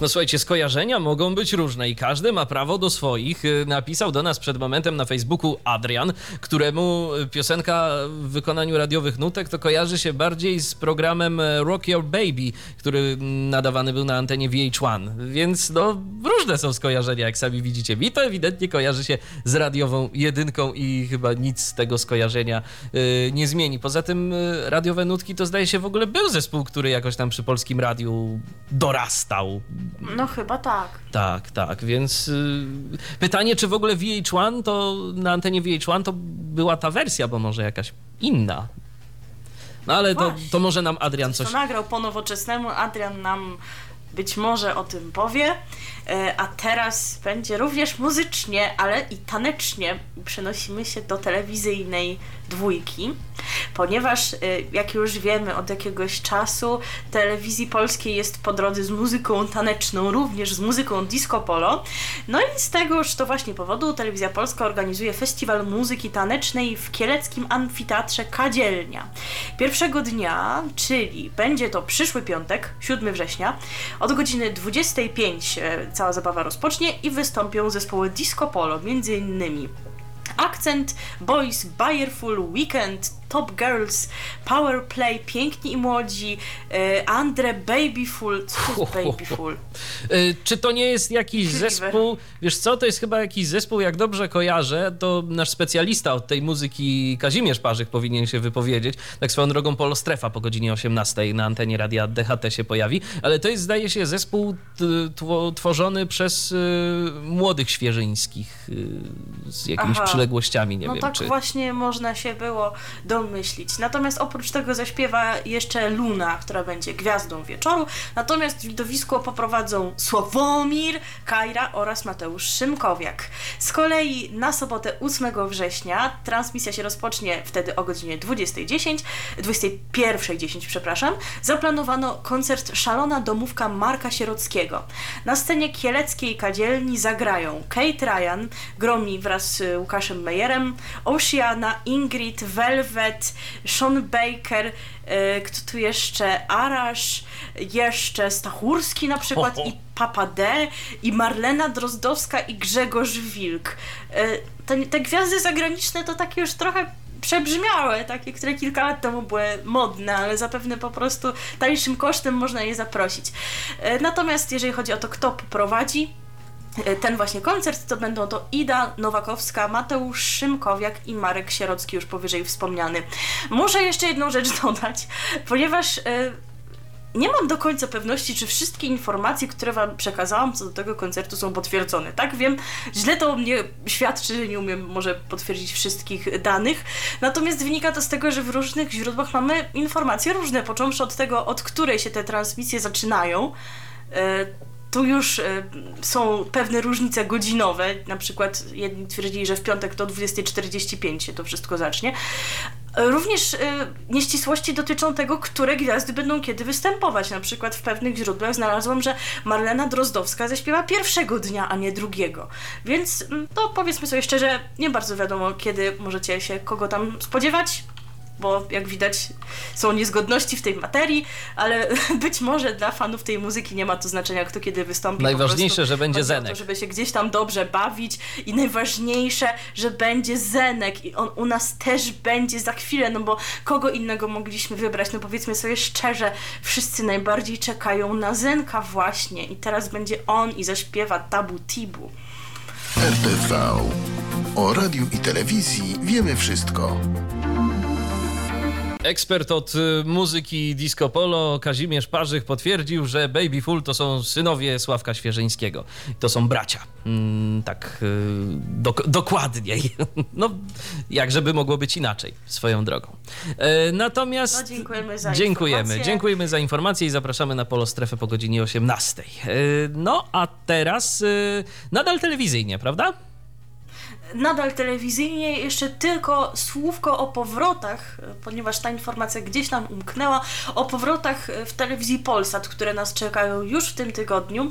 No słuchajcie, skojarzenia mogą być różne i każdy ma prawo do swoich. Y, Napisał do nas przed momentem na Facebooku Adrian, któremu piosenka w wykonaniu radiowych nutek to kojarzy się bardziej z programem e, Rock Your Baby, który nadawany był na antenie VH1. Więc no różne są skojarzenia, jak sami widzicie. Mi to ewidentnie kojarzy się z radiową jedynką i chyba nic z tego skojarzenia y, nie zmieni. Poza tym y, radiowe nutki to zdaje się w ogóle był zespół, który jakoś tam przy polskim radiu dorastał. No chyba tak. Tak, tak, więc y, pytanie, czy w ogóle VH1 to na antenie VH1 to była ta wersja, bo może jakaś inna. No ale to, to może nam Adrian Coś coś. to nagrał po nowoczesnemu. Adrian nam być może o tym powie. E, A teraz będzie również muzycznie, ale i tanecznie przenosimy się do telewizyjnej dwójki, ponieważ e, jak już wiemy od jakiegoś czasu telewizji polskiej jest po drodze z muzyką taneczną, również z muzyką disco polo. No i z tegoż to właśnie powodu telewizja polska organizuje festiwal muzyki tanecznej w kieleckim amfiteatrze Kadzielnia. Pierwszego dnia, czyli będzie to przyszły piątek, 7 września, od godziny 25 e, cała zabawa rozpocznie i wystąpią zespoły disco polo, między innymi Akcent, Boys, Bayerful, Weekend, Top Girls, Power Play, Piękni i Młodzi, e, Andre, Babyful. Co to jest Babyful? Y, Czy to nie jest jakiś zespół? Wiesz co, to jest chyba jakiś zespół, jak dobrze kojarzę, to nasz specjalista od tej muzyki Kazimierz Parzyk powinien się wypowiedzieć. Tak swoją drogą Polo Strefa po godzinie 18 na antenie radia DHT się pojawi, ale to jest zdaje się zespół tworzony przez y, młodych świeżyńskich z jakimiś Aha. przyległościami, nie no wiem tak czy... właśnie można się było domyślić. Natomiast oprócz tego zaśpiewa jeszcze Luna, która będzie gwiazdą wieczoru. Natomiast widowisko poprowadzą Sławomir, Kajra oraz Mateusz Szymkowiak. Z kolei na sobotę 8 września transmisja się rozpocznie wtedy o godzinie 20.10, 21.10, przepraszam. Zaplanowano koncert Szalona Domówka Marka Sierockiego. Na scenie kieleckiej kadzielni zagrają Kate Ryan, gromi wraz z Łukaszem Mejerem, Oceana, Ingrid, Velvet, Sean Baker, e, kto tu jeszcze? Arasz, jeszcze Stachurski na przykład Ho, ho. i Papa D, i Marlena Drozdowska i Grzegorz Wilk. E, te, te gwiazdy zagraniczne to takie już trochę przebrzmiałe, takie, które kilka lat temu były modne, ale zapewne po prostu tańszym kosztem można je zaprosić. E, Natomiast jeżeli chodzi o to, kto poprowadzi, e, ten właśnie koncert, to będą to Ida Nowakowska, Mateusz Szymkowiak i Marek Sierocki, już powyżej wspomniany. Muszę jeszcze jedną rzecz dodać, ponieważ e, nie mam do końca pewności, czy wszystkie informacje, które Wam przekazałam co do tego koncertu są potwierdzone. Tak, wiem, źle to o mnie świadczy, nie umiem może potwierdzić wszystkich danych, natomiast wynika to z tego, że w różnych źródłach mamy informacje różne, począwszy od tego, od której się te transmisje zaczynają. Tu już e, są pewne różnice godzinowe, na przykład jedni twierdzili, że w piątek to o 20.45 się to wszystko zacznie. E, również e, nieścisłości dotyczą tego, które gwiazdy będą kiedy występować. Na przykład w pewnych źródłach znalazłam, że Marlena Drozdowska zaśpiewa pierwszego dnia, a nie drugiego. Więc mm, to powiedzmy sobie szczerze, nie bardzo wiadomo, kiedy możecie się kogo tam spodziewać bo jak widać są niezgodności w tej materii, ale być może dla fanów tej muzyki nie ma to znaczenia, kto kiedy wystąpi. Najważniejsze, że będzie Zenek. To, żeby się gdzieś tam dobrze bawić i najważniejsze, że będzie Zenek i on u nas też będzie za chwilę, no bo kogo innego mogliśmy wybrać, no powiedzmy sobie szczerze, wszyscy najbardziej czekają na Zenka właśnie i teraz będzie on i zaśpiewa Tabu Tibu. RTV. O radiu i telewizji wiemy wszystko. Ekspert od y, muzyki disco polo Kazimierz Parzych potwierdził, że Baby Full to są synowie Sławka Świeżyńskiego. To są bracia. Mm, tak y, dok dokładniej. No, jak żeby mogło być inaczej, swoją drogą. E, natomiast... No, dziękujemy za dziękujemy, informację. Dziękujemy za informację i zapraszamy na Polo Strefę po godzinie 18. E, no, a teraz y, nadal telewizyjnie, prawda? Nadal telewizyjnie, jeszcze tylko słówko o powrotach, ponieważ ta informacja gdzieś nam umknęła, o powrotach w telewizji Polsat, które nas czekają już w tym tygodniu.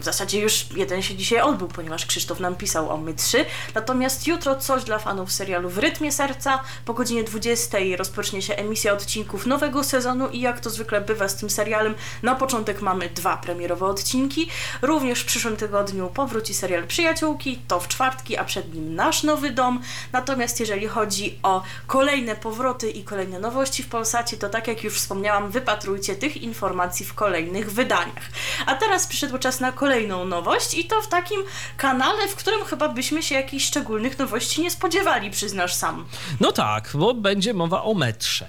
W zasadzie już jeden się dzisiaj odbył, ponieważ Krzysztof nam pisał o my trzy. Natomiast jutro coś dla fanów serialu W rytmie serca. Po godzinie 20 rozpocznie się emisja odcinków nowego sezonu i jak to zwykle bywa z tym serialem, na początek mamy dwa premierowe odcinki. Również w przyszłym tygodniu powróci serial Przyjaciółki, to w czwartki, a przed nim nasz nowy dom. Natomiast jeżeli chodzi o kolejne powroty i kolejne nowości w Polsacie, to tak jak już wspomniałam, wypatrujcie tych informacji w kolejnych wydaniach. A teraz przyszedł czas na kolejną nowość i to w takim kanale, w którym chyba byśmy się jakichś szczególnych nowości nie spodziewali, przyznasz sam. No tak, bo będzie mowa o metrze.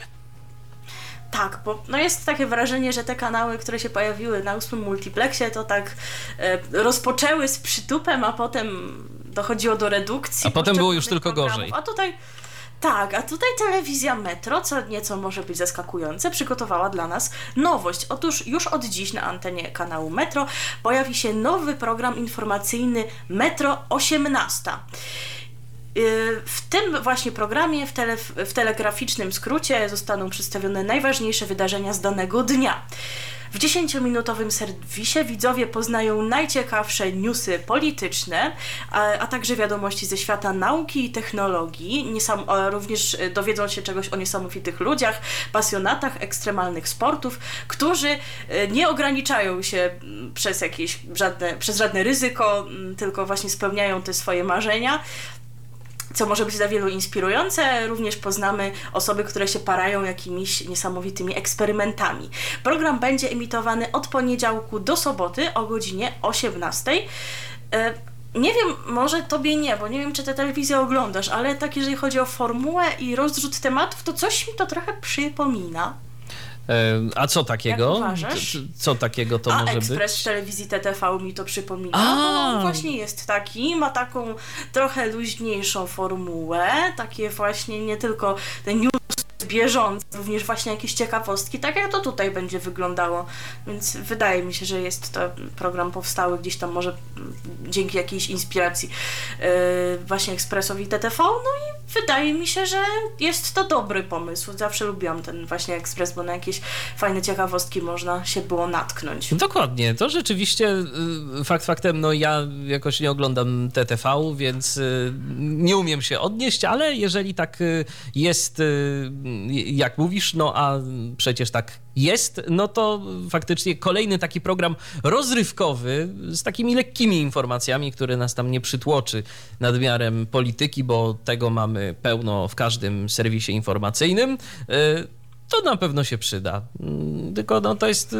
Tak, bo no jest takie wrażenie, że te kanały, które się pojawiły na ósmym multiplexie, to tak e, rozpoczęły z przytupem, a potem dochodziło do redukcji. A potem było już tylko programów. gorzej. A tutaj. Tak, a tutaj telewizja Metro, co nieco może być zaskakujące, przygotowała dla nas nowość. Otóż już od dziś na antenie kanału Metro pojawi się nowy program informacyjny Metro 18. Yy, W tym właśnie programie, w, tele, w telegraficznym skrócie, zostaną przedstawione najważniejsze wydarzenia z danego dnia. W 10-minutowym serwisie widzowie poznają najciekawsze newsy polityczne, a, a także wiadomości ze świata nauki i technologii. Niesam, również dowiedzą się czegoś o niesamowitych ludziach, pasjonatach ekstremalnych sportów, którzy e, nie ograniczają się mm, przez jakieś żadne, przez żadne ryzyko, mm, tylko właśnie spełniają te swoje marzenia co może być dla wielu inspirujące. Również poznamy osoby, które się parają jakimiś niesamowitymi eksperymentami. Program będzie emitowany od poniedziałku do soboty o godzinie 18. E, Nie wiem, może tobie nie, bo nie wiem, czy tę telewizję oglądasz, ale tak jeżeli chodzi o formułę i rozrzut tematów, to coś mi to trochę przypomina. A co takiego? Co takiego to A może ekspres być? w telewizji TTV mi to przypomina. A. No, właśnie jest taki, ma taką trochę luźniejszą formułę, takie właśnie nie tylko ten news bieżący, również właśnie jakieś ciekawostki, tak jak to tutaj będzie wyglądało. Więc wydaje mi się, że jest to program powstały gdzieś tam może dzięki jakiejś inspiracji yy, właśnie Ekspresowi TTV, no i wydaje mi się, że jest to dobry pomysł. Zawsze lubiłam ten właśnie Ekspres, bo na jakieś fajne ciekawostki można się było natknąć. Dokładnie, to rzeczywiście y, fakt faktem, no ja jakoś nie oglądam TTV, więc y, nie umiem się odnieść, ale jeżeli tak y, jest, jak mówisz, no a przecież tak jest, no to faktycznie kolejny taki program rozrywkowy z takimi lekkimi informacjami, które nas tam nie przytłoczy nadmiarem polityki, bo tego mamy pełno w każdym serwisie informacyjnym. Y, to na pewno się przyda. Mm, Tylko no, to jest. y,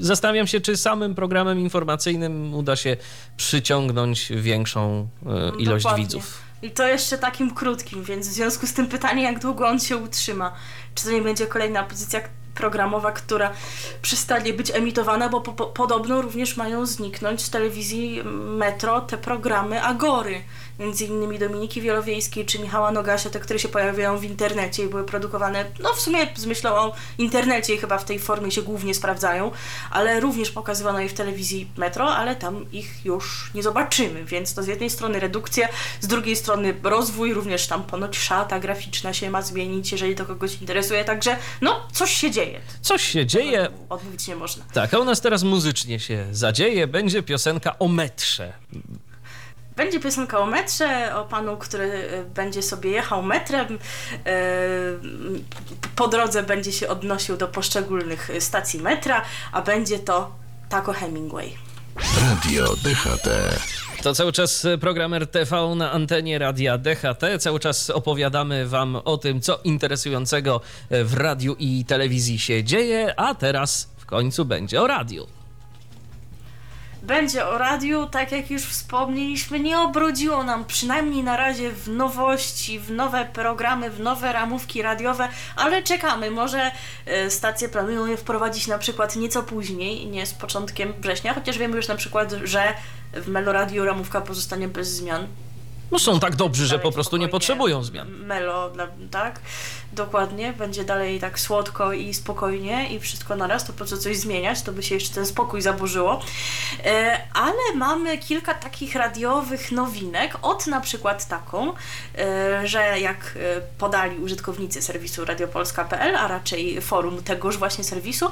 Zastanawiam się, czy samym programem informacyjnym uda się przyciągnąć większą y, ilość Dokładnie. widzów. I to jeszcze takim krótkim, więc w związku z tym pytanie, jak długo on się utrzyma. Czy to nie będzie kolejna pozycja programowa, która przestanie być emitowana, bo po, po, podobno również mają zniknąć z telewizji Metro te programy Agory między innymi Dominiki Wielowiejskiej czy Michała Nogasia, te, które się pojawiają w internecie i były produkowane, no w sumie z myślą o internecie i chyba w tej formie się głównie sprawdzają, ale również pokazywano je w telewizji Metro, ale tam ich już nie zobaczymy, więc to z jednej strony redukcja, z drugiej strony rozwój, również tam ponoć szata graficzna się ma zmienić, jeżeli to kogoś interesuje, także no, coś się dzieje. Coś się dzieje. Odmówić nie można. Tak, a u nas teraz muzycznie się zadzieje, będzie piosenka o metrze. Będzie piosenka o metrze, o panu, który e, będzie sobie jechał metrem. E, po drodze będzie się odnosił do poszczególnych stacji metra, a będzie to Taco Hemingway. Radio DHT. To cały czas program RTV na antenie radia DHT. Cały czas opowiadamy Wam o tym, co interesującego w radiu i telewizji się dzieje, a teraz w końcu będzie o radiu będzie o radiu, tak jak już wspomnieliśmy, nie obrodziło nam przynajmniej na razie w nowości, w nowe programy, w nowe ramówki radiowe, ale czekamy. Może e, stacje planują je wprowadzić na przykład nieco później, nie z początkiem września, chociaż wiemy już na przykład, że w Meloradiu ramówka pozostanie bez zmian. No są tak dobrzy, że po prostu nie potrzebują zmian. Melo, tak? Dokładnie, będzie dalej tak słodko i spokojnie i wszystko naraz, to po co coś zmieniać, to by się jeszcze ten spokój zaburzyło. E, ale mamy kilka takich radiowych nowinek, od na przykład taką, e, że jak e, podali użytkownicy serwisu radiopolska.pl, a raczej forum tegoż właśnie serwisu,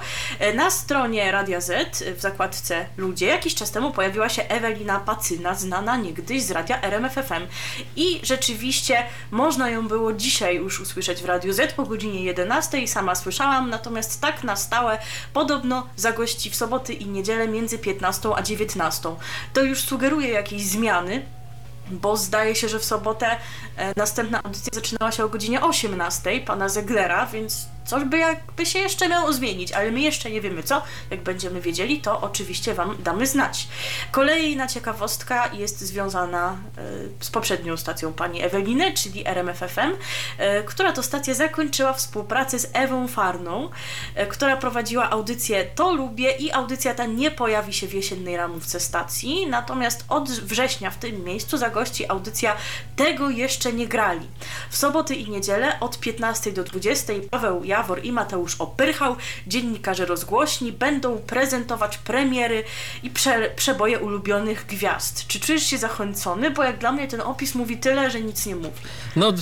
na stronie Radia Z w zakładce Ludzie jakiś czas temu pojawiła się Ewelina Pacyna, znana niegdyś z radia RMFFM i rzeczywiście można ją było dzisiaj już usłyszeć w Radiu Z po godzinie 11, sama słyszałam, natomiast tak na stałe podobno zagości w soboty i niedzielę między 15 a 19. To już sugeruje jakieś zmiany, bo zdaje się, że w sobotę e, następna audycja zaczynała się o godzinie 18 pana Zeglera, więc Coś by jakby się jeszcze miało zmienić, ale my jeszcze nie wiemy co. Jak będziemy wiedzieli, to oczywiście Wam damy znać. Kolejna ciekawostka jest związana y, z poprzednią stacją pani Eweliny, czyli RMFFM, y, która to stacja zakończyła współpracę z Ewą Farną, która prowadziła audycję To Lubię i audycja ta nie pojawi się w jesiennej ramówce stacji, natomiast od września w tym miejscu zagości audycja Tego jeszcze nie grali. W soboty i niedzielę od 15 do 20 Paweł Jawor i Mateusz Opyrchał, dziennikarze rozgłośni, będą prezentować premiery i prze, przeboje ulubionych gwiazd. Czy czujesz się zachęcony? Bo jak dla mnie ten opis mówi tyle, że nic nie mówi. No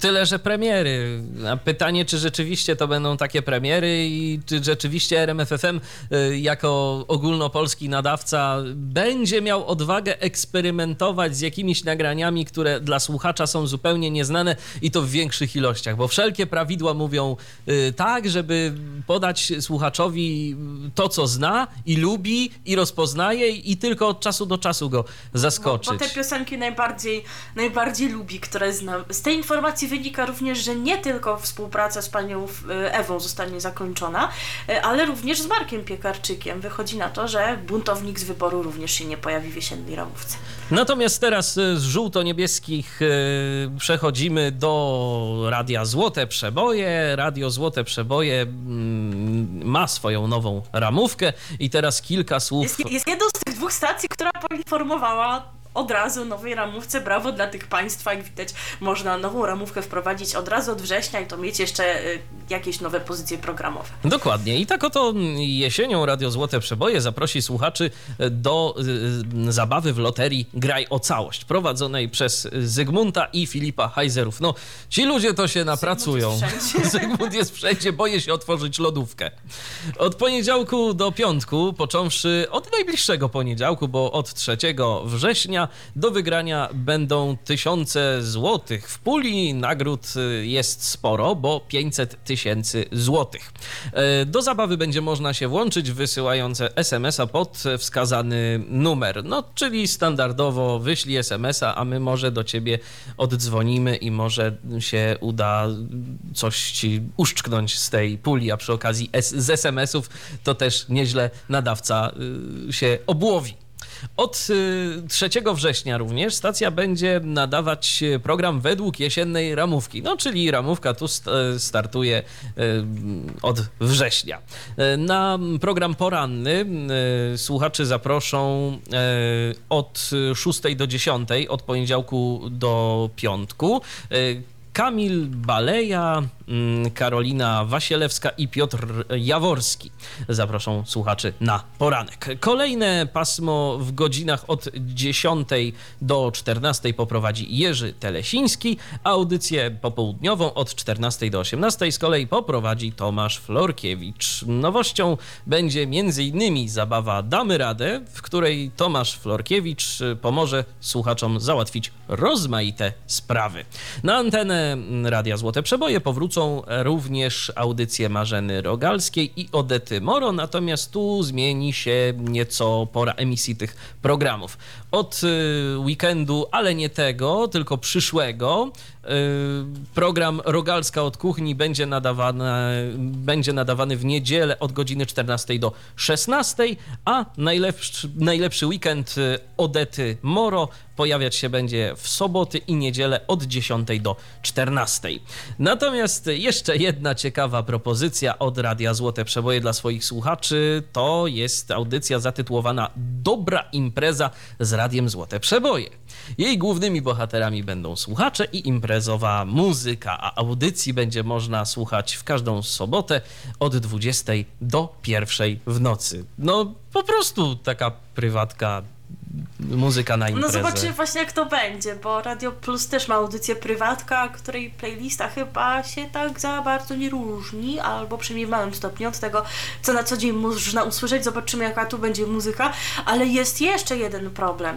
tyle, że premiery. A pytanie, czy rzeczywiście to będą takie premiery i czy rzeczywiście RMFFM y, jako ogólnopolski nadawca będzie miał odwagę eksperymentować z jakimiś nagraniami, które dla słuchacza są zupełnie nieznane i to w większych ilościach, bo wszelkie prawidła mówią y, tak, żeby podać słuchaczowi to, co zna i lubi i rozpoznaje i tylko od czasu do czasu go zaskoczyć. Bo, bo te piosenki najbardziej, najbardziej lubi, które znam. Z tej informacji wynika również, że nie tylko współpraca z panią e, Ewą zostanie zakończona, e, ale również z Markiem Piekarczykiem. Wychodzi na to, że buntownik z wyboru również się nie pojawi w jesiennej ramówce. Natomiast teraz e, z żółto-niebieskich przechodzimy do Radia Złote Przeboje. Radio Złote Złote Przeboje mm, ma swoją nową ramówkę i teraz kilka słów. Jest, jest jedną z tych dwóch stacji, która poinformowała od razu nowej ramówce. Brawo dla tych państwa, jak widać, można nową ramówkę wprowadzić od razu od września i to mieć jeszcze y, jakieś nowe pozycje programowe. Dokładnie. I tak oto jesienią Radio Złote Przeboje zaprosi słuchaczy do y, zabawy w loterii Graj o całość, prowadzonej przez Zygmunta i Filipa Hajzerów. No, ci ludzie to się napracują. Zygmunt jest, Zygmunt jest wszędzie, boję się otworzyć lodówkę. Od poniedziałku do piątku, począwszy od najbliższego poniedziałku, bo od 3 września do wygrania będą tysiące złotych. W puli nagród y, jest sporo, bo 500 tysięcy złotych. E, do zabawy będzie można się włączyć wysyłając SMS-a pod wskazany numer. No, czyli standardowo wyślij SMS-a, a my może do ciebie oddzwonimy i może się uda coś ci uszczknąć z tej puli, a przy okazji z SMS-ów to też nieźle nadawca y, się obłowi. Od 3 września również stacja będzie nadawać program według jesiennej ramówki. No, czyli ramówka tu startuje od września. Na program poranny słuchaczy zaproszą od 6 do 10, od poniedziałku do piątku. Kamil Baleja, Karolina Wasielewska i Piotr Jaworski zaproszą słuchaczy na poranek. Kolejne pasmo w godzinach od 10 do 14 poprowadzi Jerzy Telesiński, audycję popołudniową od 14 do 18 z kolei poprowadzi Tomasz Florkiewicz. Nowością będzie m.in. zabawa Damy Radę, w której Tomasz Florkiewicz pomoże słuchaczom załatwić rozmaite sprawy. Na antenę Radia Złote Przeboje powrócą również audycje Marzeny Rogalskiej i Odety Moro, natomiast tu zmieni się nieco pora emisji tych programów. Od y, weekendu, ale nie tego, tylko przyszłego, y, program Rogalska od kuchni będzie nadawany, będzie nadawany w niedzielę od godziny 14 do 16, a najlepszy, najlepszy weekend y, Odety Moro pojawiać się będzie w soboty i niedzielę od 10 do 14. Natomiast jeszcze jedna ciekawa propozycja od Radia Złote Przeboje dla swoich słuchaczy to jest audycja zatytułowana Dobra impreza z Radiem Złote Przeboje. Jej głównymi bohaterami będą słuchacze i imprezowa muzyka, a audycji będzie można słuchać w każdą sobotę od 20 do 1 w nocy. No po prostu taka prywatka muzyka na imprezę. No zobaczymy właśnie jak to będzie, bo Radio Plus też ma audycję prywatka, której playlista chyba się tak za bardzo nie różni, albo przynajmniej w małym stopniu od tego, co na co dzień można usłyszeć. Zobaczymy jaka tu będzie muzyka, ale jest jeszcze jeden problem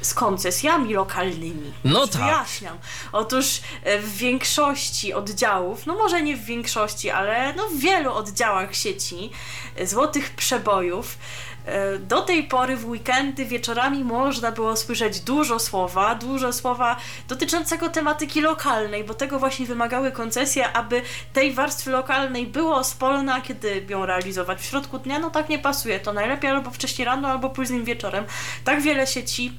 z koncesjami lokalnymi. No tak. Wyjaśniam. Otóż e, w większości oddziałów, no może nie w większości, ale no w wielu oddziałach sieci e, Złotych Przebojów do tej pory w weekendy wieczorami można było słyszeć dużo słowa, dużo słowa dotyczącego tematyki lokalnej, bo tego właśnie wymagały koncesje, aby tej warstwy lokalnej było spolna, kiedy ją realizować w środku dnia, no tak nie pasuje. To najlepiej albo wcześniej rano, albo późnym wieczorem. Tak wiele sieci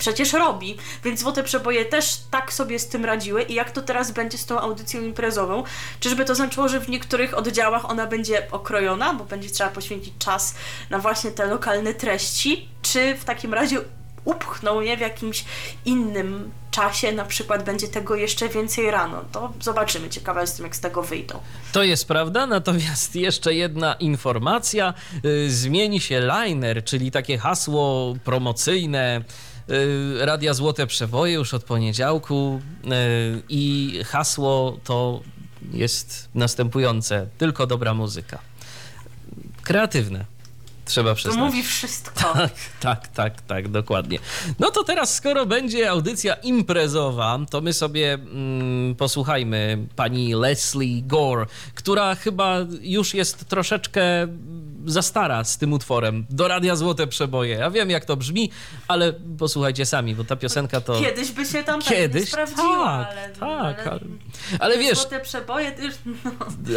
przecież robi, więc Złote Przeboje też tak sobie z tym radziły i jak to teraz będzie z tą audycją imprezową? Czyżby to znaczyło, że w niektórych oddziałach ona będzie okrojona, bo będzie trzeba poświęcić czas na właśnie te lokalne treści, czy w takim razie upchną je w jakimś innym czasie, na przykład będzie tego jeszcze więcej rano. To zobaczymy, ciekawa jestem jak z tego wyjdą. To jest prawda, natomiast jeszcze jedna informacja. Y, Zmieni się liner, czyli takie hasło promocyjne Radia Złote Przeboje już od poniedziałku y, i hasło to jest następujące. Tylko dobra muzyka. Kreatywne. Trzeba To przyznać. mówi wszystko. Tak, tak, tak, tak, dokładnie. No to teraz, skoro będzie audycja imprezowa, to my sobie mm, posłuchajmy pani Leslie Gore, która chyba już jest troszeczkę za stara z tym utworem. Do radia Złote Przeboje. Ja wiem, jak to brzmi, ale posłuchajcie sami, bo ta piosenka to... Kiedyś by się tam Kiedyś, tak, ale, tak, ale, ale, ale wiesz, Złote przeboje już, no.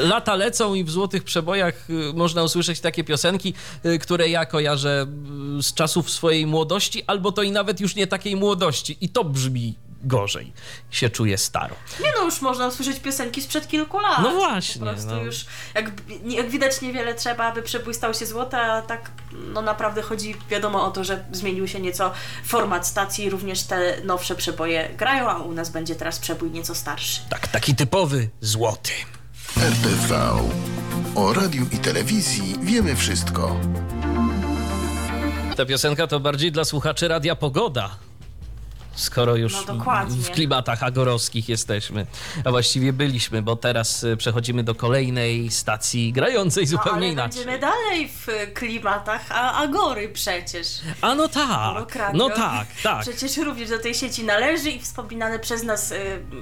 lata lecą i w Złotych Przebojach y, można usłyszeć takie piosenki, y, które ja kojarzę y, z czasów swojej młodości, albo to i nawet już nie takiej młodości. I to brzmi gorzej. Się czuję staro. Nie no, już można usłyszeć piosenki sprzed kilku lat. No właśnie, Po prostu no. już, jak, jak widać, niewiele trzeba, aby przebój stał się złoty, a tak no naprawdę chodzi wiadomo o to, że zmienił się nieco format stacji, również te nowsze przeboje grają, a u nas będzie teraz przebój nieco starszy. Tak, taki typowy złoty. RTV. O radiu i telewizji wiemy wszystko. Ta piosenka to bardziej dla słuchaczy Radia Pogoda. Skoro już No w klimatach agorowskich jesteśmy, a właściwie byliśmy, bo teraz y, przechodzimy do kolejnej stacji grającej No, zupełnie ale inaczej. będziemy dalej w klimatach a Agory przecież. A no tak, no tak, tak. Przecież również do tej sieci należy i wspominane przez nas y,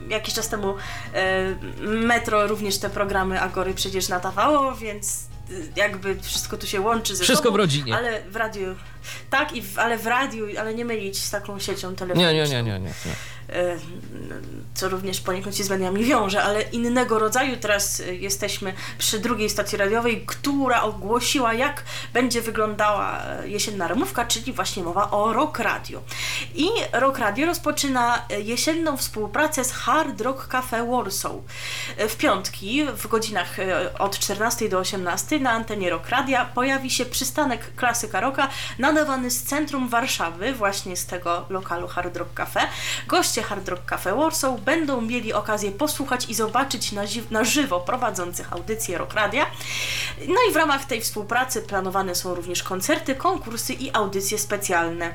jakiś czas temu y, Metro również te programy Agory przecież nadawało, więc y, jakby wszystko tu się łączy ze Wszystko sobą. w rodzinie. Ale w radiu Tak, i w, ale w radiu, ale nie mylić z taką siecią telefoniczną. Nie, nie, nie, nie, nie. nie. E, co również poniekąd się z mediami wiąże, ale innego rodzaju. Teraz e, jesteśmy przy drugiej stacji radiowej, która ogłosiła, jak będzie wyglądała e, jesienna ramówka, czyli właśnie mowa o Rock Radio. I Rock Radio rozpoczyna jesienną współpracę z Hard Rock Cafe Warsaw. W piątki, w godzinach od 14 do 18 na antenie Rock Radia pojawi się przystanek klasyka rocka nadawany z centrum Warszawy, właśnie z tego lokalu Hard Rock Cafe. Goście Hard Rock Cafe Warsaw będą mieli okazję posłuchać i zobaczyć na, na żywo prowadzących audycję Rock Radia. No i w ramach tej współpracy planowane są również koncerty, konkursy i audycje specjalne.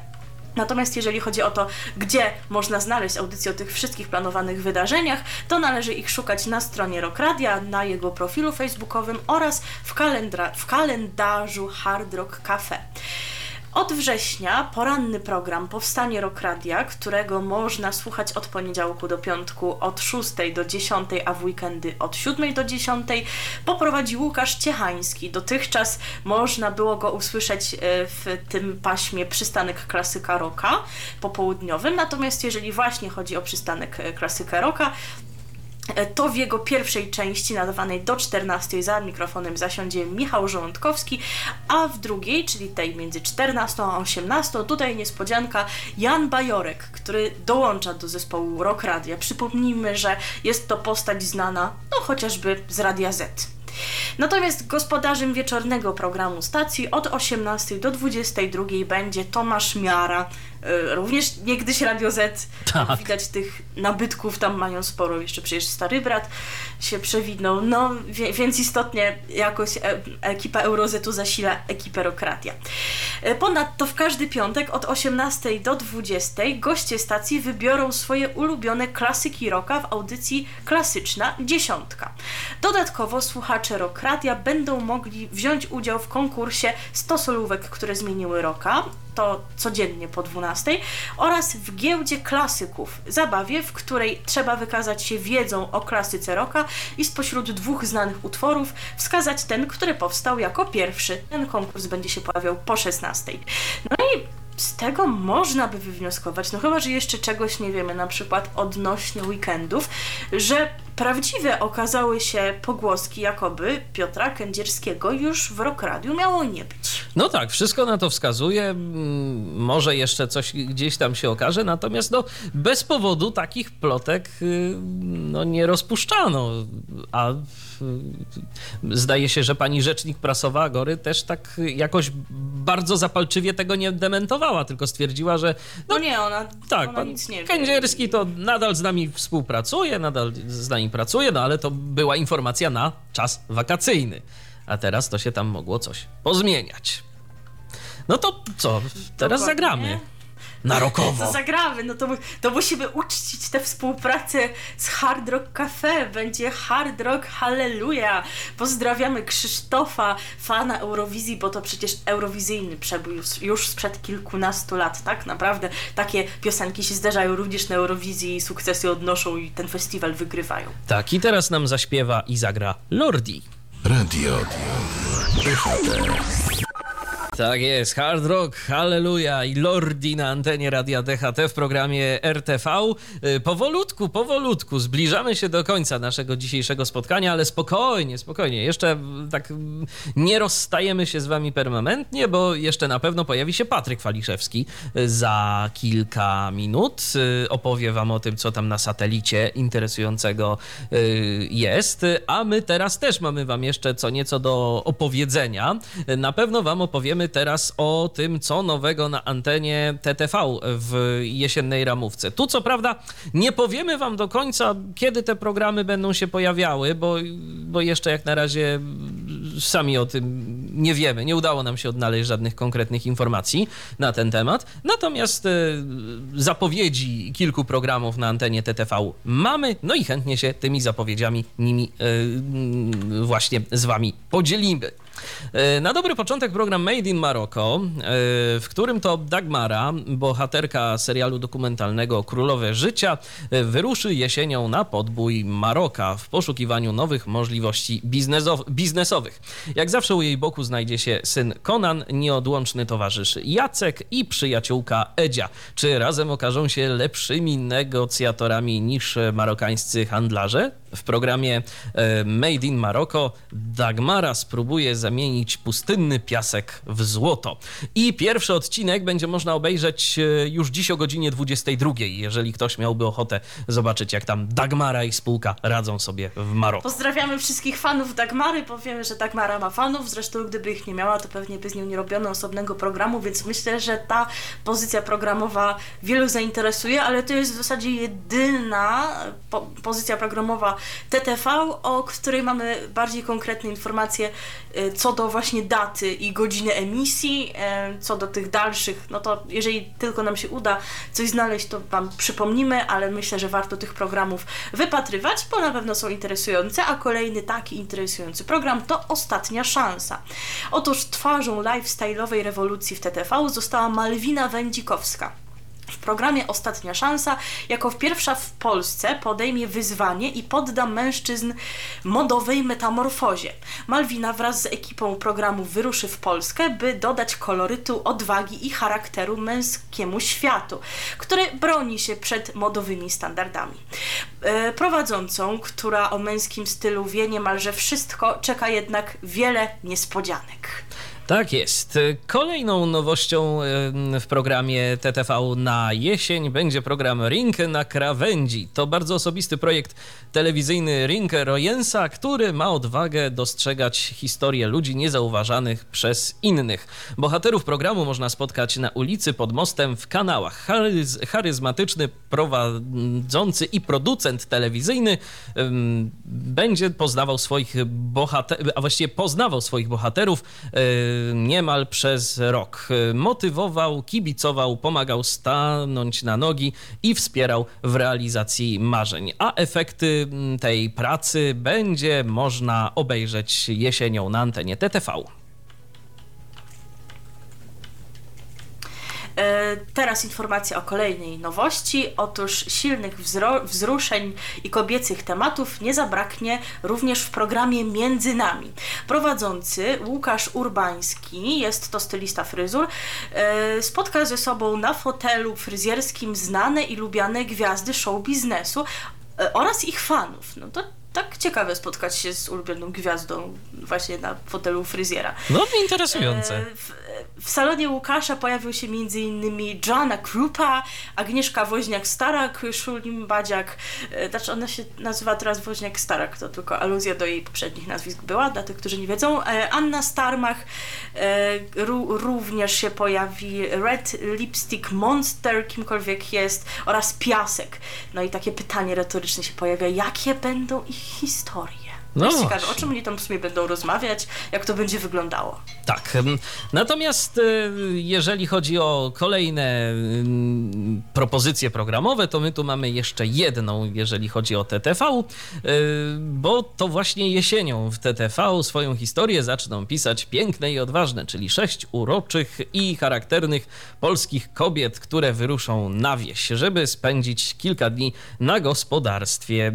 Natomiast jeżeli chodzi o to, gdzie można znaleźć audycje o tych wszystkich planowanych wydarzeniach, to należy ich szukać na stronie Rockradia, na jego profilu facebookowym oraz w, kalendra- w kalendarzu Hard Rock Cafe. Od września poranny program Powstanie Rock Radia, którego można słuchać od poniedziałku do piątku od 6 do 10, a w weekendy od 7 do 10, poprowadzi Łukasz Ciechański. Dotychczas można było go usłyszeć e, w tym paśmie przystanek klasyka rocka popołudniowym, natomiast jeżeli właśnie chodzi o przystanek e, klasyka rocka, E, to w jego pierwszej części nadawanej do 14 za mikrofonem zasiądzie Michał Żołądkowski, a w drugiej, czyli tej między 14 a 18, tutaj niespodzianka Jan Bajorek, który dołącza do zespołu Rock Radia. Przypomnijmy, że jest to postać znana, no chociażby z Radia Z. Natomiast gospodarzem wieczornego programu stacji od 18 do 22 będzie Tomasz Miara, e, również niegdyś Radio Z. Tak. Widać tych nabytków tam mają sporo, jeszcze przecież Stary Brat się przewidnął, no więc istotnie jakoś e, ekipa Eurozetu zasila ekipę Rokratia. E, ponadto w każdy piątek od 18 do 20 goście stacji wybiorą swoje ulubione klasyki rocka w audycji Klasyczna Dziesiątka. Dodatkowo słuchacze Rokratia będą mogli wziąć udział w konkursie 100 solówek, które zmieniły roka to codziennie po 12 oraz w giełdzie klasyków, zabawie, w której trzeba wykazać się wiedzą o klasyce rocka i spośród dwóch znanych utworów wskazać ten, który powstał jako pierwszy. Ten konkurs będzie się pojawiał po 16. No i z tego można by wywnioskować, no chyba, że jeszcze czegoś nie wiemy, na przykład odnośnie weekendów, że prawdziwe okazały się pogłoski, jakoby Piotra Kędzierskiego już w Rock Radio miało nie być. No tak, wszystko na to wskazuje. Mm, może jeszcze coś gdzieś tam się okaże, natomiast no, bez powodu takich plotek y, no, nie rozpuszczano. A zdaje się, że pani rzecznik prasowa Agory też tak jakoś bardzo zapalczywie tego nie dementowała, tylko stwierdziła, że. No, no nie, ona, tak, ona pan nic nie Kędzierski to nadal z nami współpracuje, nadal z nami pracuje, no ale to była informacja na czas wakacyjny. A teraz to się tam mogło coś pozmieniać. No to co? Teraz Dokładnie. zagramy na rokowo. To zagramy, no to, to musimy uczcić tę współpracę z Hard Rock Cafe. Będzie Hard Rock Halleluja. Pozdrawiamy Krzysztofa, fana Eurowizji, bo to przecież eurowizyjny przebój już, już sprzed kilkunastu lat, tak? Naprawdę takie piosenki się zdarzają również na Eurowizji i sukcesy odnoszą i ten festiwal wygrywają. Tak, i teraz nam zaśpiewa i zagra Lordi. Radio. Radio. Tak jest, Hard Rock, Halleluja i Lordi na antenie Radia DHT w programie RTV. Y, powolutku, powolutku zbliżamy się do końca naszego dzisiejszego spotkania, ale spokojnie, spokojnie. Jeszcze tak nie rozstajemy się z wami permanentnie, bo jeszcze na pewno pojawi się Patryk Waliszewski za kilka minut. Y, opowie wam o tym, co tam na satelicie interesującego y, jest, a my teraz też mamy wam jeszcze co nieco do opowiedzenia. Na pewno wam opowiemy teraz o tym, co nowego na antenie TTV w jesiennej ramówce. Tu co prawda nie powiemy wam do końca, kiedy te programy będą się pojawiały, bo, bo jeszcze jak na razie sami o tym nie wiemy. Nie udało nam się odnaleźć żadnych konkretnych informacji na ten temat. Natomiast e, zapowiedzi kilku programów na antenie TTV mamy, no i chętnie się tymi zapowiedziami nimi e, właśnie z wami podzielimy. E, na dobry początek program Made in Morocco, e, w którym to Dagmara, bohaterka serialu dokumentalnego Królowe Życia, e, wyruszy jesienią na podbój Maroka w poszukiwaniu nowych możliwości biznesowych. Jak zawsze u jej boku znajdzie się syn Conan, nieodłączny towarzysz Jacek i przyjaciółka Edzia. Czy razem okażą się lepszymi negocjatorami niż marokańscy handlarze? W programie Made in Morocco Dagmara spróbuje zamienić pustynny piasek w złoto. I pierwszy odcinek będzie można obejrzeć e, już dziś o godzinie 22, jeżeli ktoś miałby ochotę zobaczyć, jak tam Dagmara i spółka radzą sobie w Maroku. Pozdrawiamy wszystkich fanów Dagmary, powiemy, że Dagmara ma fanów, zresztą gdyby ich nie miała, to pewnie by z nią nie robiono osobnego programu, więc myślę, że ta pozycja programowa wielu zainteresuje, ale to jest w zasadzie jedyna po pozycja programowa TTV, o której mamy bardziej konkretne informacje Y, co do właśnie daty i godziny emisji, y, co do tych dalszych, no to jeżeli tylko nam się uda coś znaleźć, to Wam przypomnimy, ale myślę, że warto tych programów wypatrywać, bo na pewno są interesujące, a kolejny taki interesujący program to Ostatnia Szansa. Otóż twarzą lifestyle'owej rewolucji w TTV została Malwina Wędzikowska. W programie Ostatnia Szansa, jako pierwsza w Polsce, podejmie wyzwanie i podda mężczyzn modowej metamorfozie. Malwina wraz z ekipą programu wyruszy w Polskę, by dodać kolorytu, odwagi i charakteru męskiemu światu, który broni się przed modowymi standardami. E, prowadzącą, która o męskim stylu wie niemalże wszystko, czeka jednak wiele niespodzianek. Tak jest. Kolejną nowością w programie TTV na jesień będzie program Ring na krawędzi. To bardzo osobisty projekt telewizyjny Ring Royensa, który ma odwagę dostrzegać historię ludzi niezauważanych przez innych. Bohaterów programu można spotkać na ulicy, pod mostem, w kanałach. Charyz charyzmatyczny prowadzący i producent telewizyjny będzie poznawał swoich bohaterów, a właściwie poznawał swoich bohaterów niemal przez rok. Motywował, kibicował, pomagał stanąć na nogi i wspierał w realizacji marzeń. A efekty tej pracy będzie można obejrzeć jesienią na antenie TTV. Teraz informacja o kolejnej nowości. Otóż silnych wzruszeń i kobiecych tematów nie zabraknie również w programie Między Nami. Prowadzący Łukasz Urbański, jest to stylista fryzur, e, spotka ze sobą na fotelu fryzjerskim znane i lubiane gwiazdy show biznesu e, oraz ich fanów. No to tak ciekawe spotkać się z ulubioną gwiazdą właśnie na fotelu fryzjera. No, interesujące. W, w salonie Łukasza pojawił się m.in. Joanna Krupa, Agnieszka Woźniak-Starak, Szulim Badziak. E, znaczy ona się nazywa teraz Woźniak-Starak, to tylko aluzja do jej poprzednich nazwisk była, dla tych, którzy nie wiedzą. E, Anna Starmach e, również się pojawi, Red Lipstick Monster, kimkolwiek jest, oraz Piasek. No i takie pytanie retoryczne się pojawia, jakie będą ich history. No jest ciekawe, o czym oni tam w sumie będą rozmawiać, jak to będzie wyglądało. Tak. Natomiast y, jeżeli chodzi o kolejne propozycje programowe, to my tu mamy jeszcze jedną, jeżeli chodzi o TTV, y, bo to właśnie jesienią w TTV swoją historię zaczną pisać piękne i odważne, czyli sześć uroczych i charakternych polskich kobiet, które wyruszą na wieś, żeby spędzić kilka dni na gospodarstwie. Y,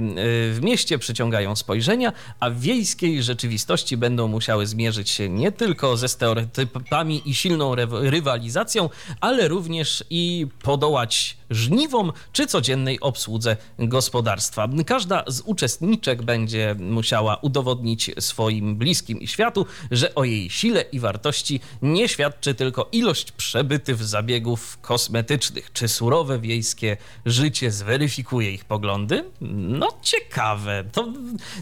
w mieście przyciągają spojrzenia, a w wiejskiej rzeczywistości będą musiały zmierzyć się nie tylko ze stereotypami i silną rywalizacją, ale również i podołać żniwom czy codziennej obsłudze gospodarstwa. Każda z uczestniczek będzie musiała udowodnić swoim bliskim i światu, że o jej sile i wartości nie świadczy tylko ilość przebytych zabiegów kosmetycznych. Czy surowe wiejskie życie zweryfikuje ich poglądy? No ciekawe. To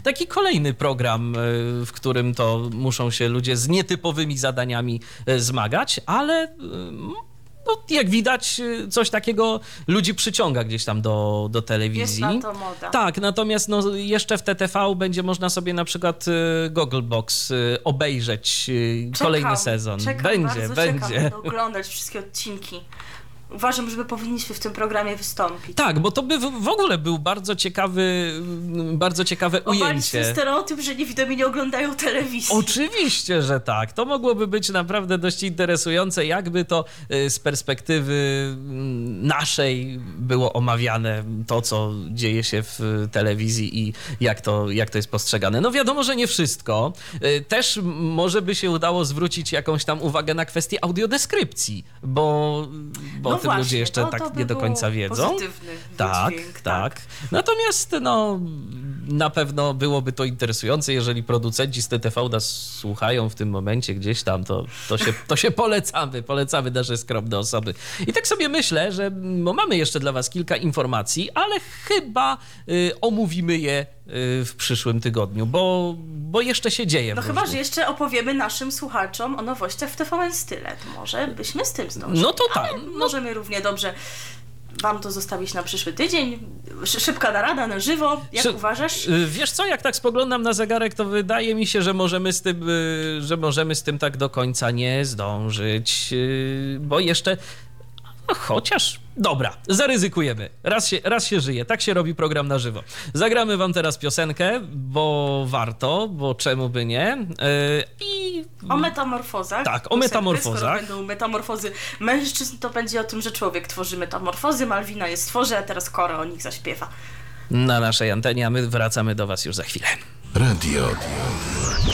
taki kolejny program, e, w którym to muszą się ludzie z nietypowymi zadaniami e, zmagać, ale e, no, jak widać, coś takiego ludzi przyciąga gdzieś tam do, do telewizji. Jest na to moda. Tak, natomiast no, jeszcze w TTV będzie można sobie na przykład Gogglebox obejrzeć czekam, kolejny sezon. Czekam, będzie, będzie. Czekam, oglądać wszystkie odcinki. Uważam, że powinniśmy w tym programie wystąpić. Tak, bo to by w ogóle był bardzo ciekawy, bardzo ciekawe Obalić ujęcie. ten stereotyp, że niewidomi nie oglądają telewizji. Oczywiście, że tak. To mogłoby być naprawdę dość interesujące, jakby to y, z perspektywy mm, naszej było omawiane, to co dzieje się w telewizji i jak to, jak to jest postrzegane. No wiadomo, że nie wszystko. Y, Też może by się udało zwrócić jakąś tam uwagę na kwestię audiodeskrypcji, bo, bo No tym właśnie, ludzie jeszcze to- tak to by nie do końca wiedzą. pozytywny Tak, wydźwięk, tak. Natomiast no, na pewno byłoby to interesujące, jeżeli producenci z TTV nas słuchają w tym momencie gdzieś tam, to, to, się, to się polecamy, polecamy nasze skromne osoby. I tak sobie myślę, że mamy jeszcze dla was kilka informacji, ale chyba y, omówimy je w przyszłym tygodniu, bo, bo jeszcze się dzieje. No chyba, że jeszcze opowiemy naszym słuchaczom o nowościach w TVN Style. To może byśmy z tym zdążyli. No to tak, no- Możemy równie dobrze wam to zostawić na przyszły tydzień. Szy- Szybka narada na żywo. Jak Czy- uważasz? y, Wiesz co, jak tak spoglądam na zegarek, to wydaje mi się, że możemy z tym, y, że możemy z tym tak do końca nie zdążyć, y, bo jeszcze. No, chociaż. Dobra, zaryzykujemy. Raz się, raz się żyje. Tak się robi program na żywo. Zagramy wam teraz piosenkę, bo warto, bo czemu by nie. Y, I O metamorfozach. Tak, o metamorfozach. Skoro będą metamorfozy mężczyzn, to będzie o tym, że człowiek tworzy metamorfozy, Malwina je stworzy, a teraz Koro o nich zaśpiewa. na naszej antenie, a my wracamy do was już za chwilę. Radio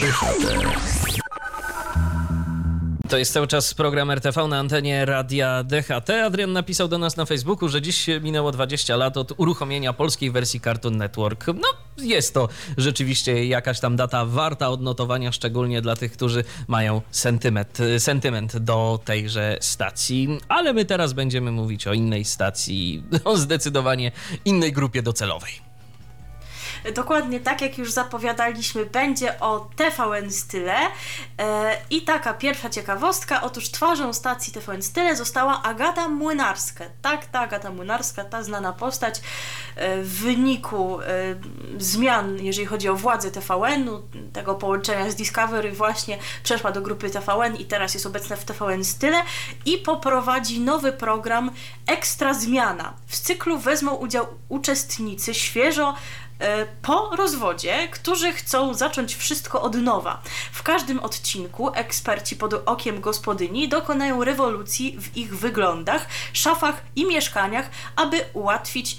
DHT. To jest cały czas program RTV na antenie Radia DHT. Adrian napisał do nas na Facebooku, że dziś minęło 20 lat od uruchomienia polskiej wersji Cartoon Network. No, jest to rzeczywiście jakaś tam data warta odnotowania, szczególnie dla tych, którzy mają sentyment, sentyment do tejże stacji. Ale my teraz będziemy mówić o innej stacji, o zdecydowanie innej grupie docelowej. Dokładnie tak, jak już zapowiadaliśmy, będzie o TVN Style. E, I taka pierwsza ciekawostka, otóż twarzą stacji TVN Style została Agata Młynarska. Tak, ta Agata Młynarska, ta znana postać e, w wyniku e, zmian, jeżeli chodzi o władzę TVN-u, tego połączenia z Discovery właśnie przeszła do grupy TVN i teraz jest obecna w TVN Style i poprowadzi nowy program Ekstra Zmiana. W cyklu wezmą udział uczestnicy świeżo po rozwodzie, którzy chcą zacząć wszystko od nowa. W każdym odcinku eksperci pod okiem gospodyni dokonają rewolucji w ich wyglądach, szafach i mieszkaniach, aby ułatwić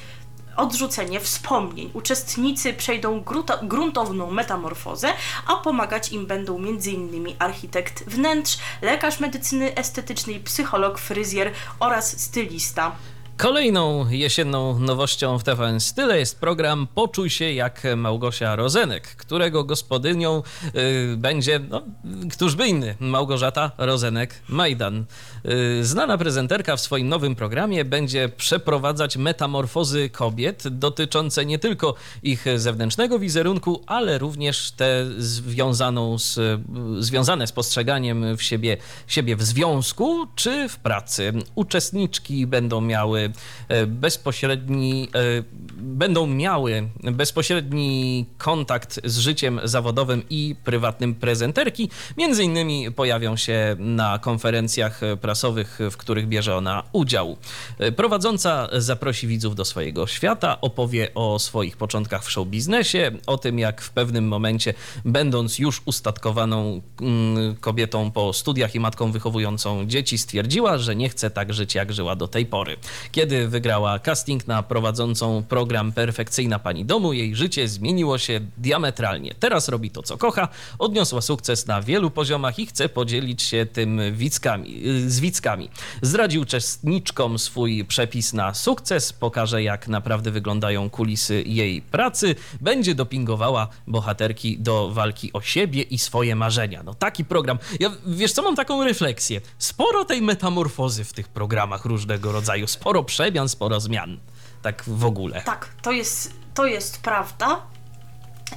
odrzucenie wspomnień. Uczestnicy przejdą gruntowną metamorfozę, a pomagać im będą m.in. architekt wnętrz, lekarz medycyny estetycznej, psycholog, fryzjer oraz stylista. Kolejną jesienną nowością w TVN Style jest program Poczuj się jak Małgosia Rozenek, którego gospodynią y, będzie, no, któż by inny, Małgorzata Rozenek-Majdan. Y, znana prezenterka w swoim nowym programie będzie przeprowadzać metamorfozy kobiet dotyczące nie tylko ich zewnętrznego wizerunku, ale również te związaną z, związane z postrzeganiem w siebie, siebie w związku czy w pracy. Uczestniczki będą miały bezpośredni, e, będą miały bezpośredni kontakt z życiem zawodowym i prywatnym prezenterki. Między innymi pojawią się na konferencjach prasowych, w których bierze ona udział. E, Prowadząca zaprosi widzów do swojego świata, opowie o swoich początkach w show biznesie, o tym jak w pewnym momencie, będąc już ustatkowaną mm, kobietą po studiach i matką wychowującą dzieci, stwierdziła, że nie chce tak żyć, jak żyła do tej pory. Kiedy wygrała casting na prowadzącą program Perfekcyjna Pani Domu, jej życie zmieniło się diametralnie. Teraz robi to, co kocha, odniosła sukces na wielu poziomach i chce podzielić się tym wickami, y, z wickami. Zdradzi uczestniczkom swój przepis na sukces, pokaże jak naprawdę wyglądają kulisy jej pracy, będzie dopingowała bohaterki do walki o siebie i swoje marzenia. No taki program. Ja wiesz co, mam taką refleksję. Sporo tej metamorfozy w tych programach różnego rodzaju, sporo przemian, sporo zmian. Tak w ogóle. Tak, to jest, to jest prawda.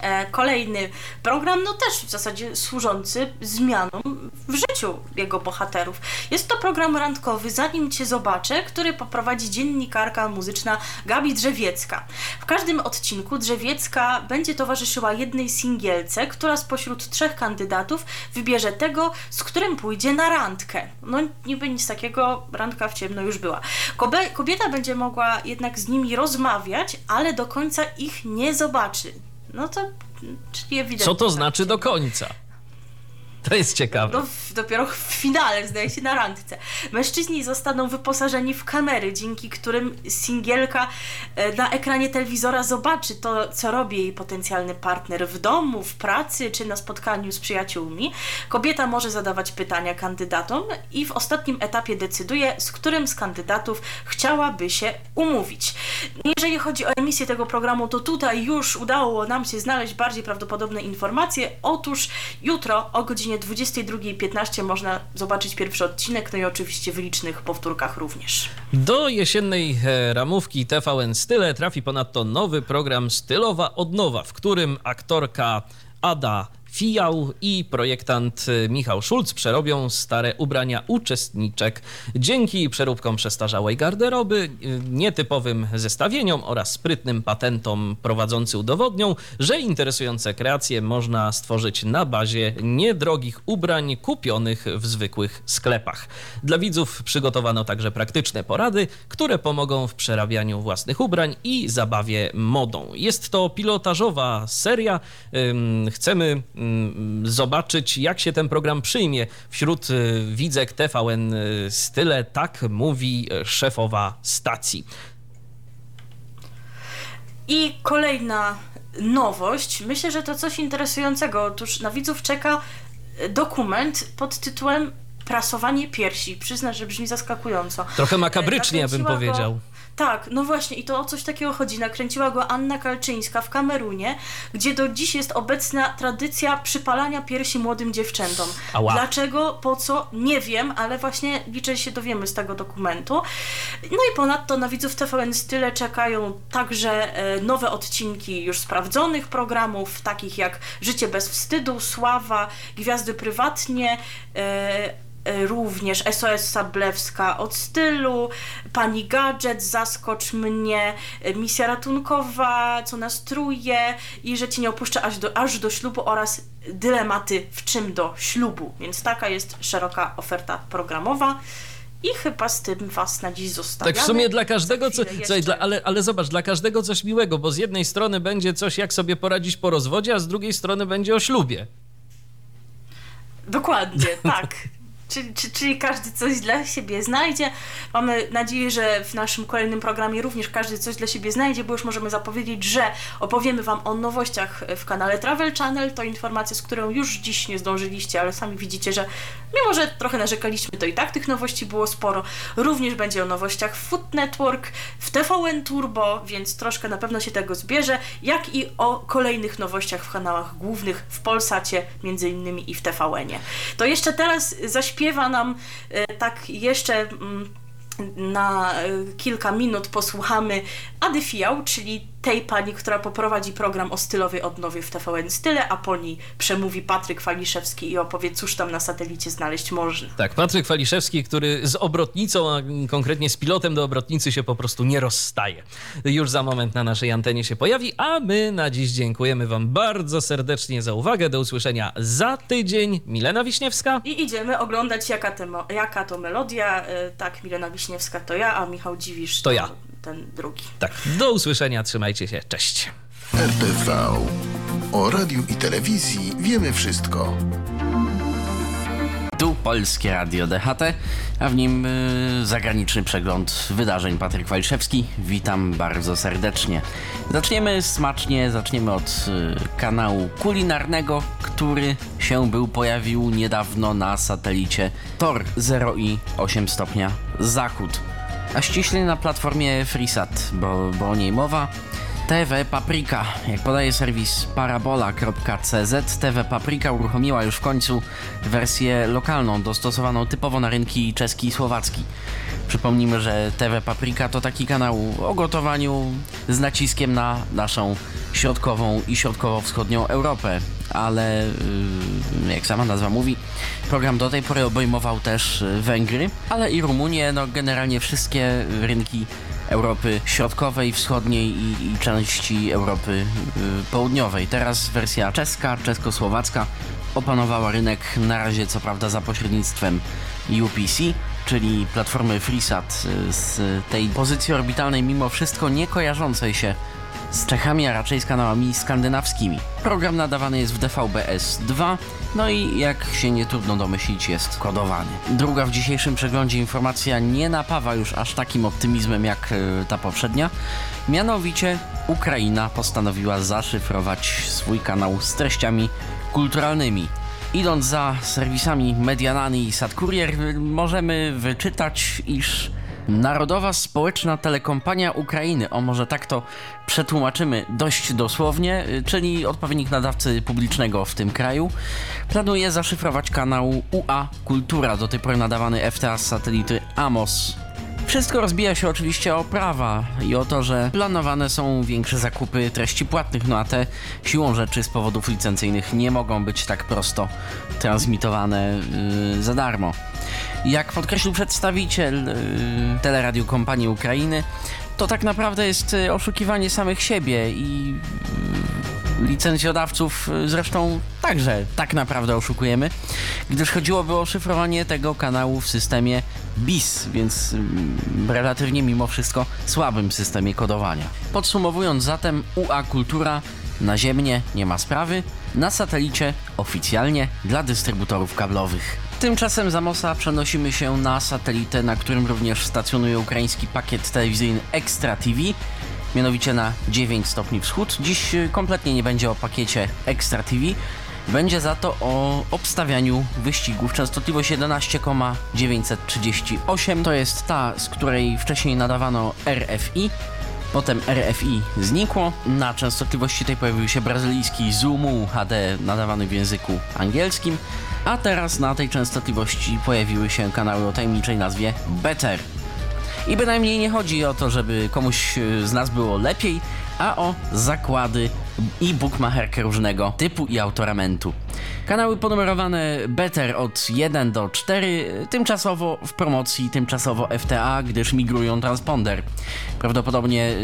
E, kolejny program, no też w zasadzie służący zmianom w życiu jego bohaterów. Jest to program randkowy, zanim Cię zobaczę, który poprowadzi dziennikarka muzyczna Gabi Drzewiecka. W każdym odcinku Drzewiecka będzie towarzyszyła jednej singielce, która spośród trzech kandydatów wybierze tego, z którym pójdzie na randkę. No niby nic takiego, randka w ciemno już była. Kobieta będzie mogła jednak z nimi rozmawiać, ale do końca ich nie zobaczy. No to czyli ewidentnie. Co to znaczy do końca? To jest ciekawe. No, dopiero w finale, zdaje się, na randce. Mężczyźni zostaną wyposażeni w kamery, dzięki którym singielka e, na ekranie telewizora zobaczy to, co robi jej potencjalny partner w domu, w pracy czy na spotkaniu z przyjaciółmi. Kobieta może zadawać pytania kandydatom i w ostatnim etapie decyduje, z którym z kandydatów chciałaby się umówić. Jeżeli chodzi o emisję tego programu, to tutaj już udało nam się znaleźć bardziej prawdopodobne informacje. Otóż jutro o godzinie godzinie 22.15 można zobaczyć pierwszy odcinek, no i oczywiście w licznych powtórkach również. Do jesiennej e, ramówki TVN Style trafi ponadto nowy program Stylowa Odnowa, w którym aktorka Ada Fijał i projektant y, Michał Szulc przerobią stare ubrania uczestniczek. Dzięki przeróbkom przestarzałej garderoby, y, nietypowym zestawieniom oraz sprytnym patentom prowadzący udowodnią, że interesujące kreacje można stworzyć na bazie niedrogich ubrań kupionych w zwykłych sklepach. Dla widzów przygotowano także praktyczne porady, które pomogą w przerabianiu własnych ubrań i zabawie modą. Jest to pilotażowa seria. Chcemy zobaczyć, jak się ten program przyjmie wśród y, widzek TVN y, Style. Tak mówi szefowa stacji. I kolejna nowość. Myślę, że to coś interesującego. Otóż na widzów czeka dokument pod tytułem Prasowanie piersi. Przyznam, że brzmi zaskakująco. Trochę makabrycznie, bym powiedział. Go tak, no właśnie i to o coś takiego chodzi. Nakręciła go Anna Kalczyńska w Kamerunie, gdzie do dziś jest obecna tradycja przypalania piersi młodym dziewczętom. Ała. Dlaczego, po co, nie wiem, ale właśnie liczę się dowiemy z tego dokumentu. No i ponadto na widzów TVN Style czekają także e, nowe odcinki już sprawdzonych programów, takich jak Życie bez wstydu, Sława, Gwiazdy prywatnie, e, również SOS Sablewska od stylu, Pani Gadżet, Zaskocz mnie, e, Misja Ratunkowa, Co nas truje i że Cię nie opuszcza aż do, aż do ślubu oraz dylematy w czym do ślubu. Więc taka jest szeroka oferta programowa. I chyba z tym was na dziś zostawiamy. Tak w sumie dla każdego, co, co dla, ale, ale zobacz, dla każdego coś miłego, bo z jednej strony będzie coś, jak sobie poradzić po rozwodzie, a z drugiej strony będzie o ślubie. Dokładnie, tak. Czyli, czyli, każdy coś dla siebie znajdzie. Mamy nadzieję, że w naszym kolejnym programie również każdy coś dla siebie znajdzie, bo już możemy zapowiedzieć, że opowiemy Wam o nowościach w kanale Travel Channel. To informacja, z którą już dziś nie zdążyliście, ale sami widzicie, że mimo, że trochę narzekaliśmy, to i tak tych nowości było sporo. Również będzie o nowościach w Food Network, w TVN Turbo, więc troszkę na pewno się tego zbierze, jak i o kolejnych nowościach w kanałach głównych w Polsacie, między innymi i w TVN-ie. To jeszcze teraz zaśpiewamy śpiewa nam e, tak jeszcze mm, na e, kilka minut posłuchamy Ady Fiał, czyli tej pani, która poprowadzi program o stylowej odnowie w TVN Style, a po niej przemówi Patryk Waliszewski i opowie, cóż tam na satelicie znaleźć można. Tak, Patryk Waliszewski, który z obrotnicą, a konkretnie z pilotem do obrotnicy się po prostu nie rozstaje. Już za moment na naszej antenie się pojawi, a my na dziś dziękujemy Wam bardzo serdecznie za uwagę. Do usłyszenia za tydzień. Milena Wiśniewska. I idziemy oglądać, jaka, te, jaka to melodia. E, tak, Milena Wiśniewska to ja, a Michał Dziwisz to, to ja. Ten drugi. Tak, do usłyszenia, trzymajcie się, cześć. RTV. O radiu i telewizji wiemy wszystko. Tu Polskie Radio DHT, a w nim y, zagraniczny przegląd wydarzeń. Patryk Waliszewski, witam bardzo serdecznie. Zaczniemy smacznie, zaczniemy od y, kanału kulinarnego, który się był, pojawił niedawno na satelicie Tor 0 i 8 stopnia zachód a ściślej na platformie FreeSat, bo, bo o niej mowa. TV Paprika, jak podaje serwis parabola.cz, TV Paprika uruchomiła już w końcu wersję lokalną, dostosowaną typowo na rynki czeski i słowacki. Przypomnijmy, że TV Paprika to taki kanał o gotowaniu z naciskiem na naszą środkową i środkowo-wschodnią Europę. Ale jak sama nazwa mówi, program do tej pory obejmował też Węgry, ale i Rumunię, no generalnie wszystkie rynki Europy Środkowej, Wschodniej i, i części Europy y, Południowej. Teraz wersja czeska, czesko-słowacka opanowała rynek na razie co prawda za pośrednictwem UPC, czyli platformy FreeSat y, z tej pozycji orbitalnej mimo wszystko nie kojarzącej się z Czechami, a raczej z kanałami skandynawskimi. Program nadawany jest w DVB-S2, no i jak się nie trudno domyślić, jest kodowany. Druga w dzisiejszym przeglądzie informacja nie napawa już aż takim optymizmem jak y, ta poprzednia. Mianowicie Ukraina postanowiła zaszyfrować swój kanał z treściami kulturalnymi. Idąc za serwisami Medianany i Sadkurier, możemy wyczytać, iż Narodowa Społeczna Telekompania Ukrainy, o może tak to przetłumaczymy dość dosłownie, czyli odpowiednik nadawcy publicznego w tym kraju, planuje zaszyfrować kanał UA Kultura, do tej pory nadawany FTA z satelity AMOS wszystko rozbija się oczywiście o prawa i o to, że planowane są większe zakupy treści płatnych, no a te siłą rzeczy z powodów licencyjnych nie mogą być tak prosto transmitowane yy, za darmo. Jak podkreślił przedstawiciel yy, Teleradio Kompanii Ukrainy, to tak naprawdę jest y, oszukiwanie samych siebie i yy, licencjodawców y, zresztą także tak naprawdę oszukujemy, gdyż chodziłoby o szyfrowanie tego kanału w systemie BIS, więc mm, relatywnie mimo wszystko słabym systemie kodowania. Podsumowując zatem, UA Kultura naziemnie nie ma sprawy, na satelicie oficjalnie dla dystrybutorów kablowych. Tymczasem z Amosa przenosimy się na satelitę, na którym również stacjonuje ukraiński pakiet telewizyjny Extra TV, mianowicie na 9 stopni wschód. Dziś kompletnie nie będzie o pakiecie Extra TV, będzie za to o obstawianiu wyścigów. Częstotliwość 11,938 to jest ta, z której wcześniej nadawano RFI. Potem RFI znikło. Na częstotliwości tej pojawił się brazylijski Zoomu HD nadawany w języku angielskim. A teraz na tej częstotliwości pojawiły się kanały o tajemniczej nazwie Better. I bynajmniej nie chodzi o to, żeby komuś z nas było lepiej, a o zakłady i bookmacherkę różnego typu i autoramentu. Kanały ponumerowane Better od 1 do 4, tymczasowo w promocji, tymczasowo FTA, gdyż migrują transponder. Prawdopodobnie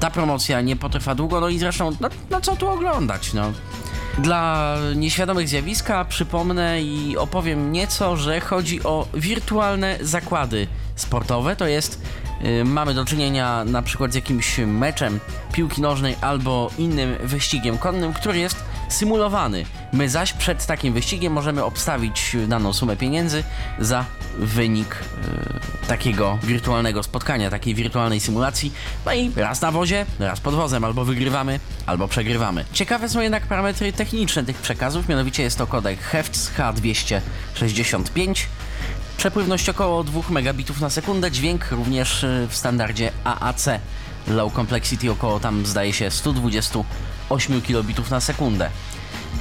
ta promocja nie potrwa długo, no i zresztą, no, no co tu oglądać, no. Dla nieświadomych zjawiska przypomnę i opowiem nieco, że chodzi o wirtualne zakłady sportowe, to jest mamy do czynienia na przykład z jakimś meczem piłki nożnej albo innym wyścigiem konnym, który jest symulowany. My zaś przed takim wyścigiem możemy obstawić daną sumę pieniędzy za wynik y, takiego wirtualnego spotkania, takiej wirtualnej symulacji. No i raz na wozie, raz pod wozem, albo wygrywamy, albo przegrywamy. Ciekawe są jednak parametry techniczne tych przekazów, mianowicie jest to kodek HEFTS H265 Przepływność około 2 megabitów na sekundę, dźwięk również y, w standardzie AAC. Low complexity około tam zdaje się 128 kilobitów na sekundę.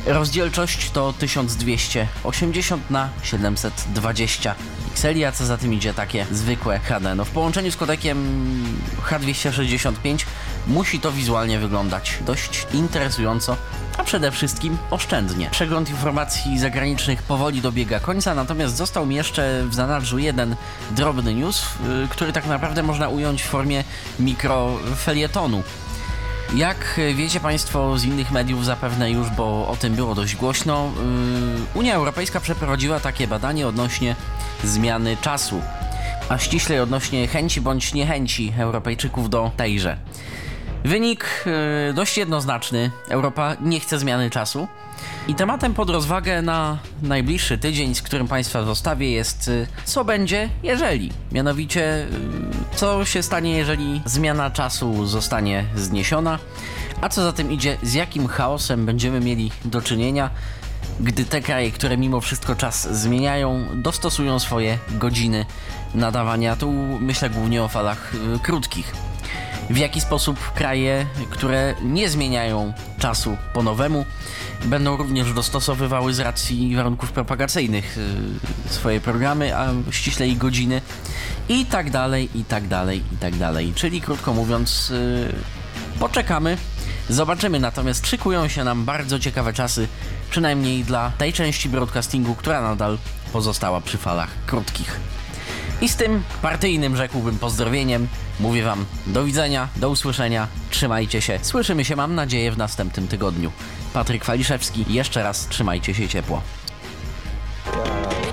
Rozdzielczość to 1280 na 720 pikseli, a co za tym idzie takie zwykłe HD. No w połączeniu z kodekiem H265 musi to wizualnie wyglądać dość interesująco, a przede wszystkim oszczędnie. Przegląd informacji zagranicznych powoli dobiega końca, natomiast został mi jeszcze w zanadrzu jeden drobny news, y, który tak naprawdę można ująć w formie mikrofelietonu. Jak wiecie Państwo z innych mediów zapewne już, bo o tym było dość głośno, yy, Unia Europejska przeprowadziła takie badanie odnośnie zmiany czasu, a ściślej odnośnie chęci bądź niechęci Europejczyków do tejże. Wynik yy, dość jednoznaczny. Europa nie chce zmiany czasu. I tematem pod rozwagę na najbliższy tydzień, z którym Państwa zostawię, jest yy, co będzie, jeżeli. Mianowicie, yy, co się stanie, jeżeli zmiana czasu zostanie zniesiona, a co za tym idzie, z jakim chaosem będziemy mieli do czynienia, gdy te kraje, które mimo wszystko czas zmieniają, dostosują swoje godziny nadawania. Tu myślę głównie o falach krótkich w jaki sposób kraje, które nie zmieniają czasu po nowemu, będą również dostosowywały z racji warunków propagacyjnych y, swoje programy, a ściślej godziny i tak dalej, i tak dalej, i tak dalej. Czyli krótko mówiąc, y, poczekamy, Zobaczymy, natomiast szykują się nam bardzo ciekawe czasy, przynajmniej dla tej części broadcastingu, która nadal pozostała przy falach krótkich. I z tym partyjnym, rzekłbym, pozdrowieniem mówię Wam do widzenia, do usłyszenia, trzymajcie się. Słyszymy się, mam nadzieję, w następnym tygodniu. Patryk Waliszewski, jeszcze raz trzymajcie się ciepło.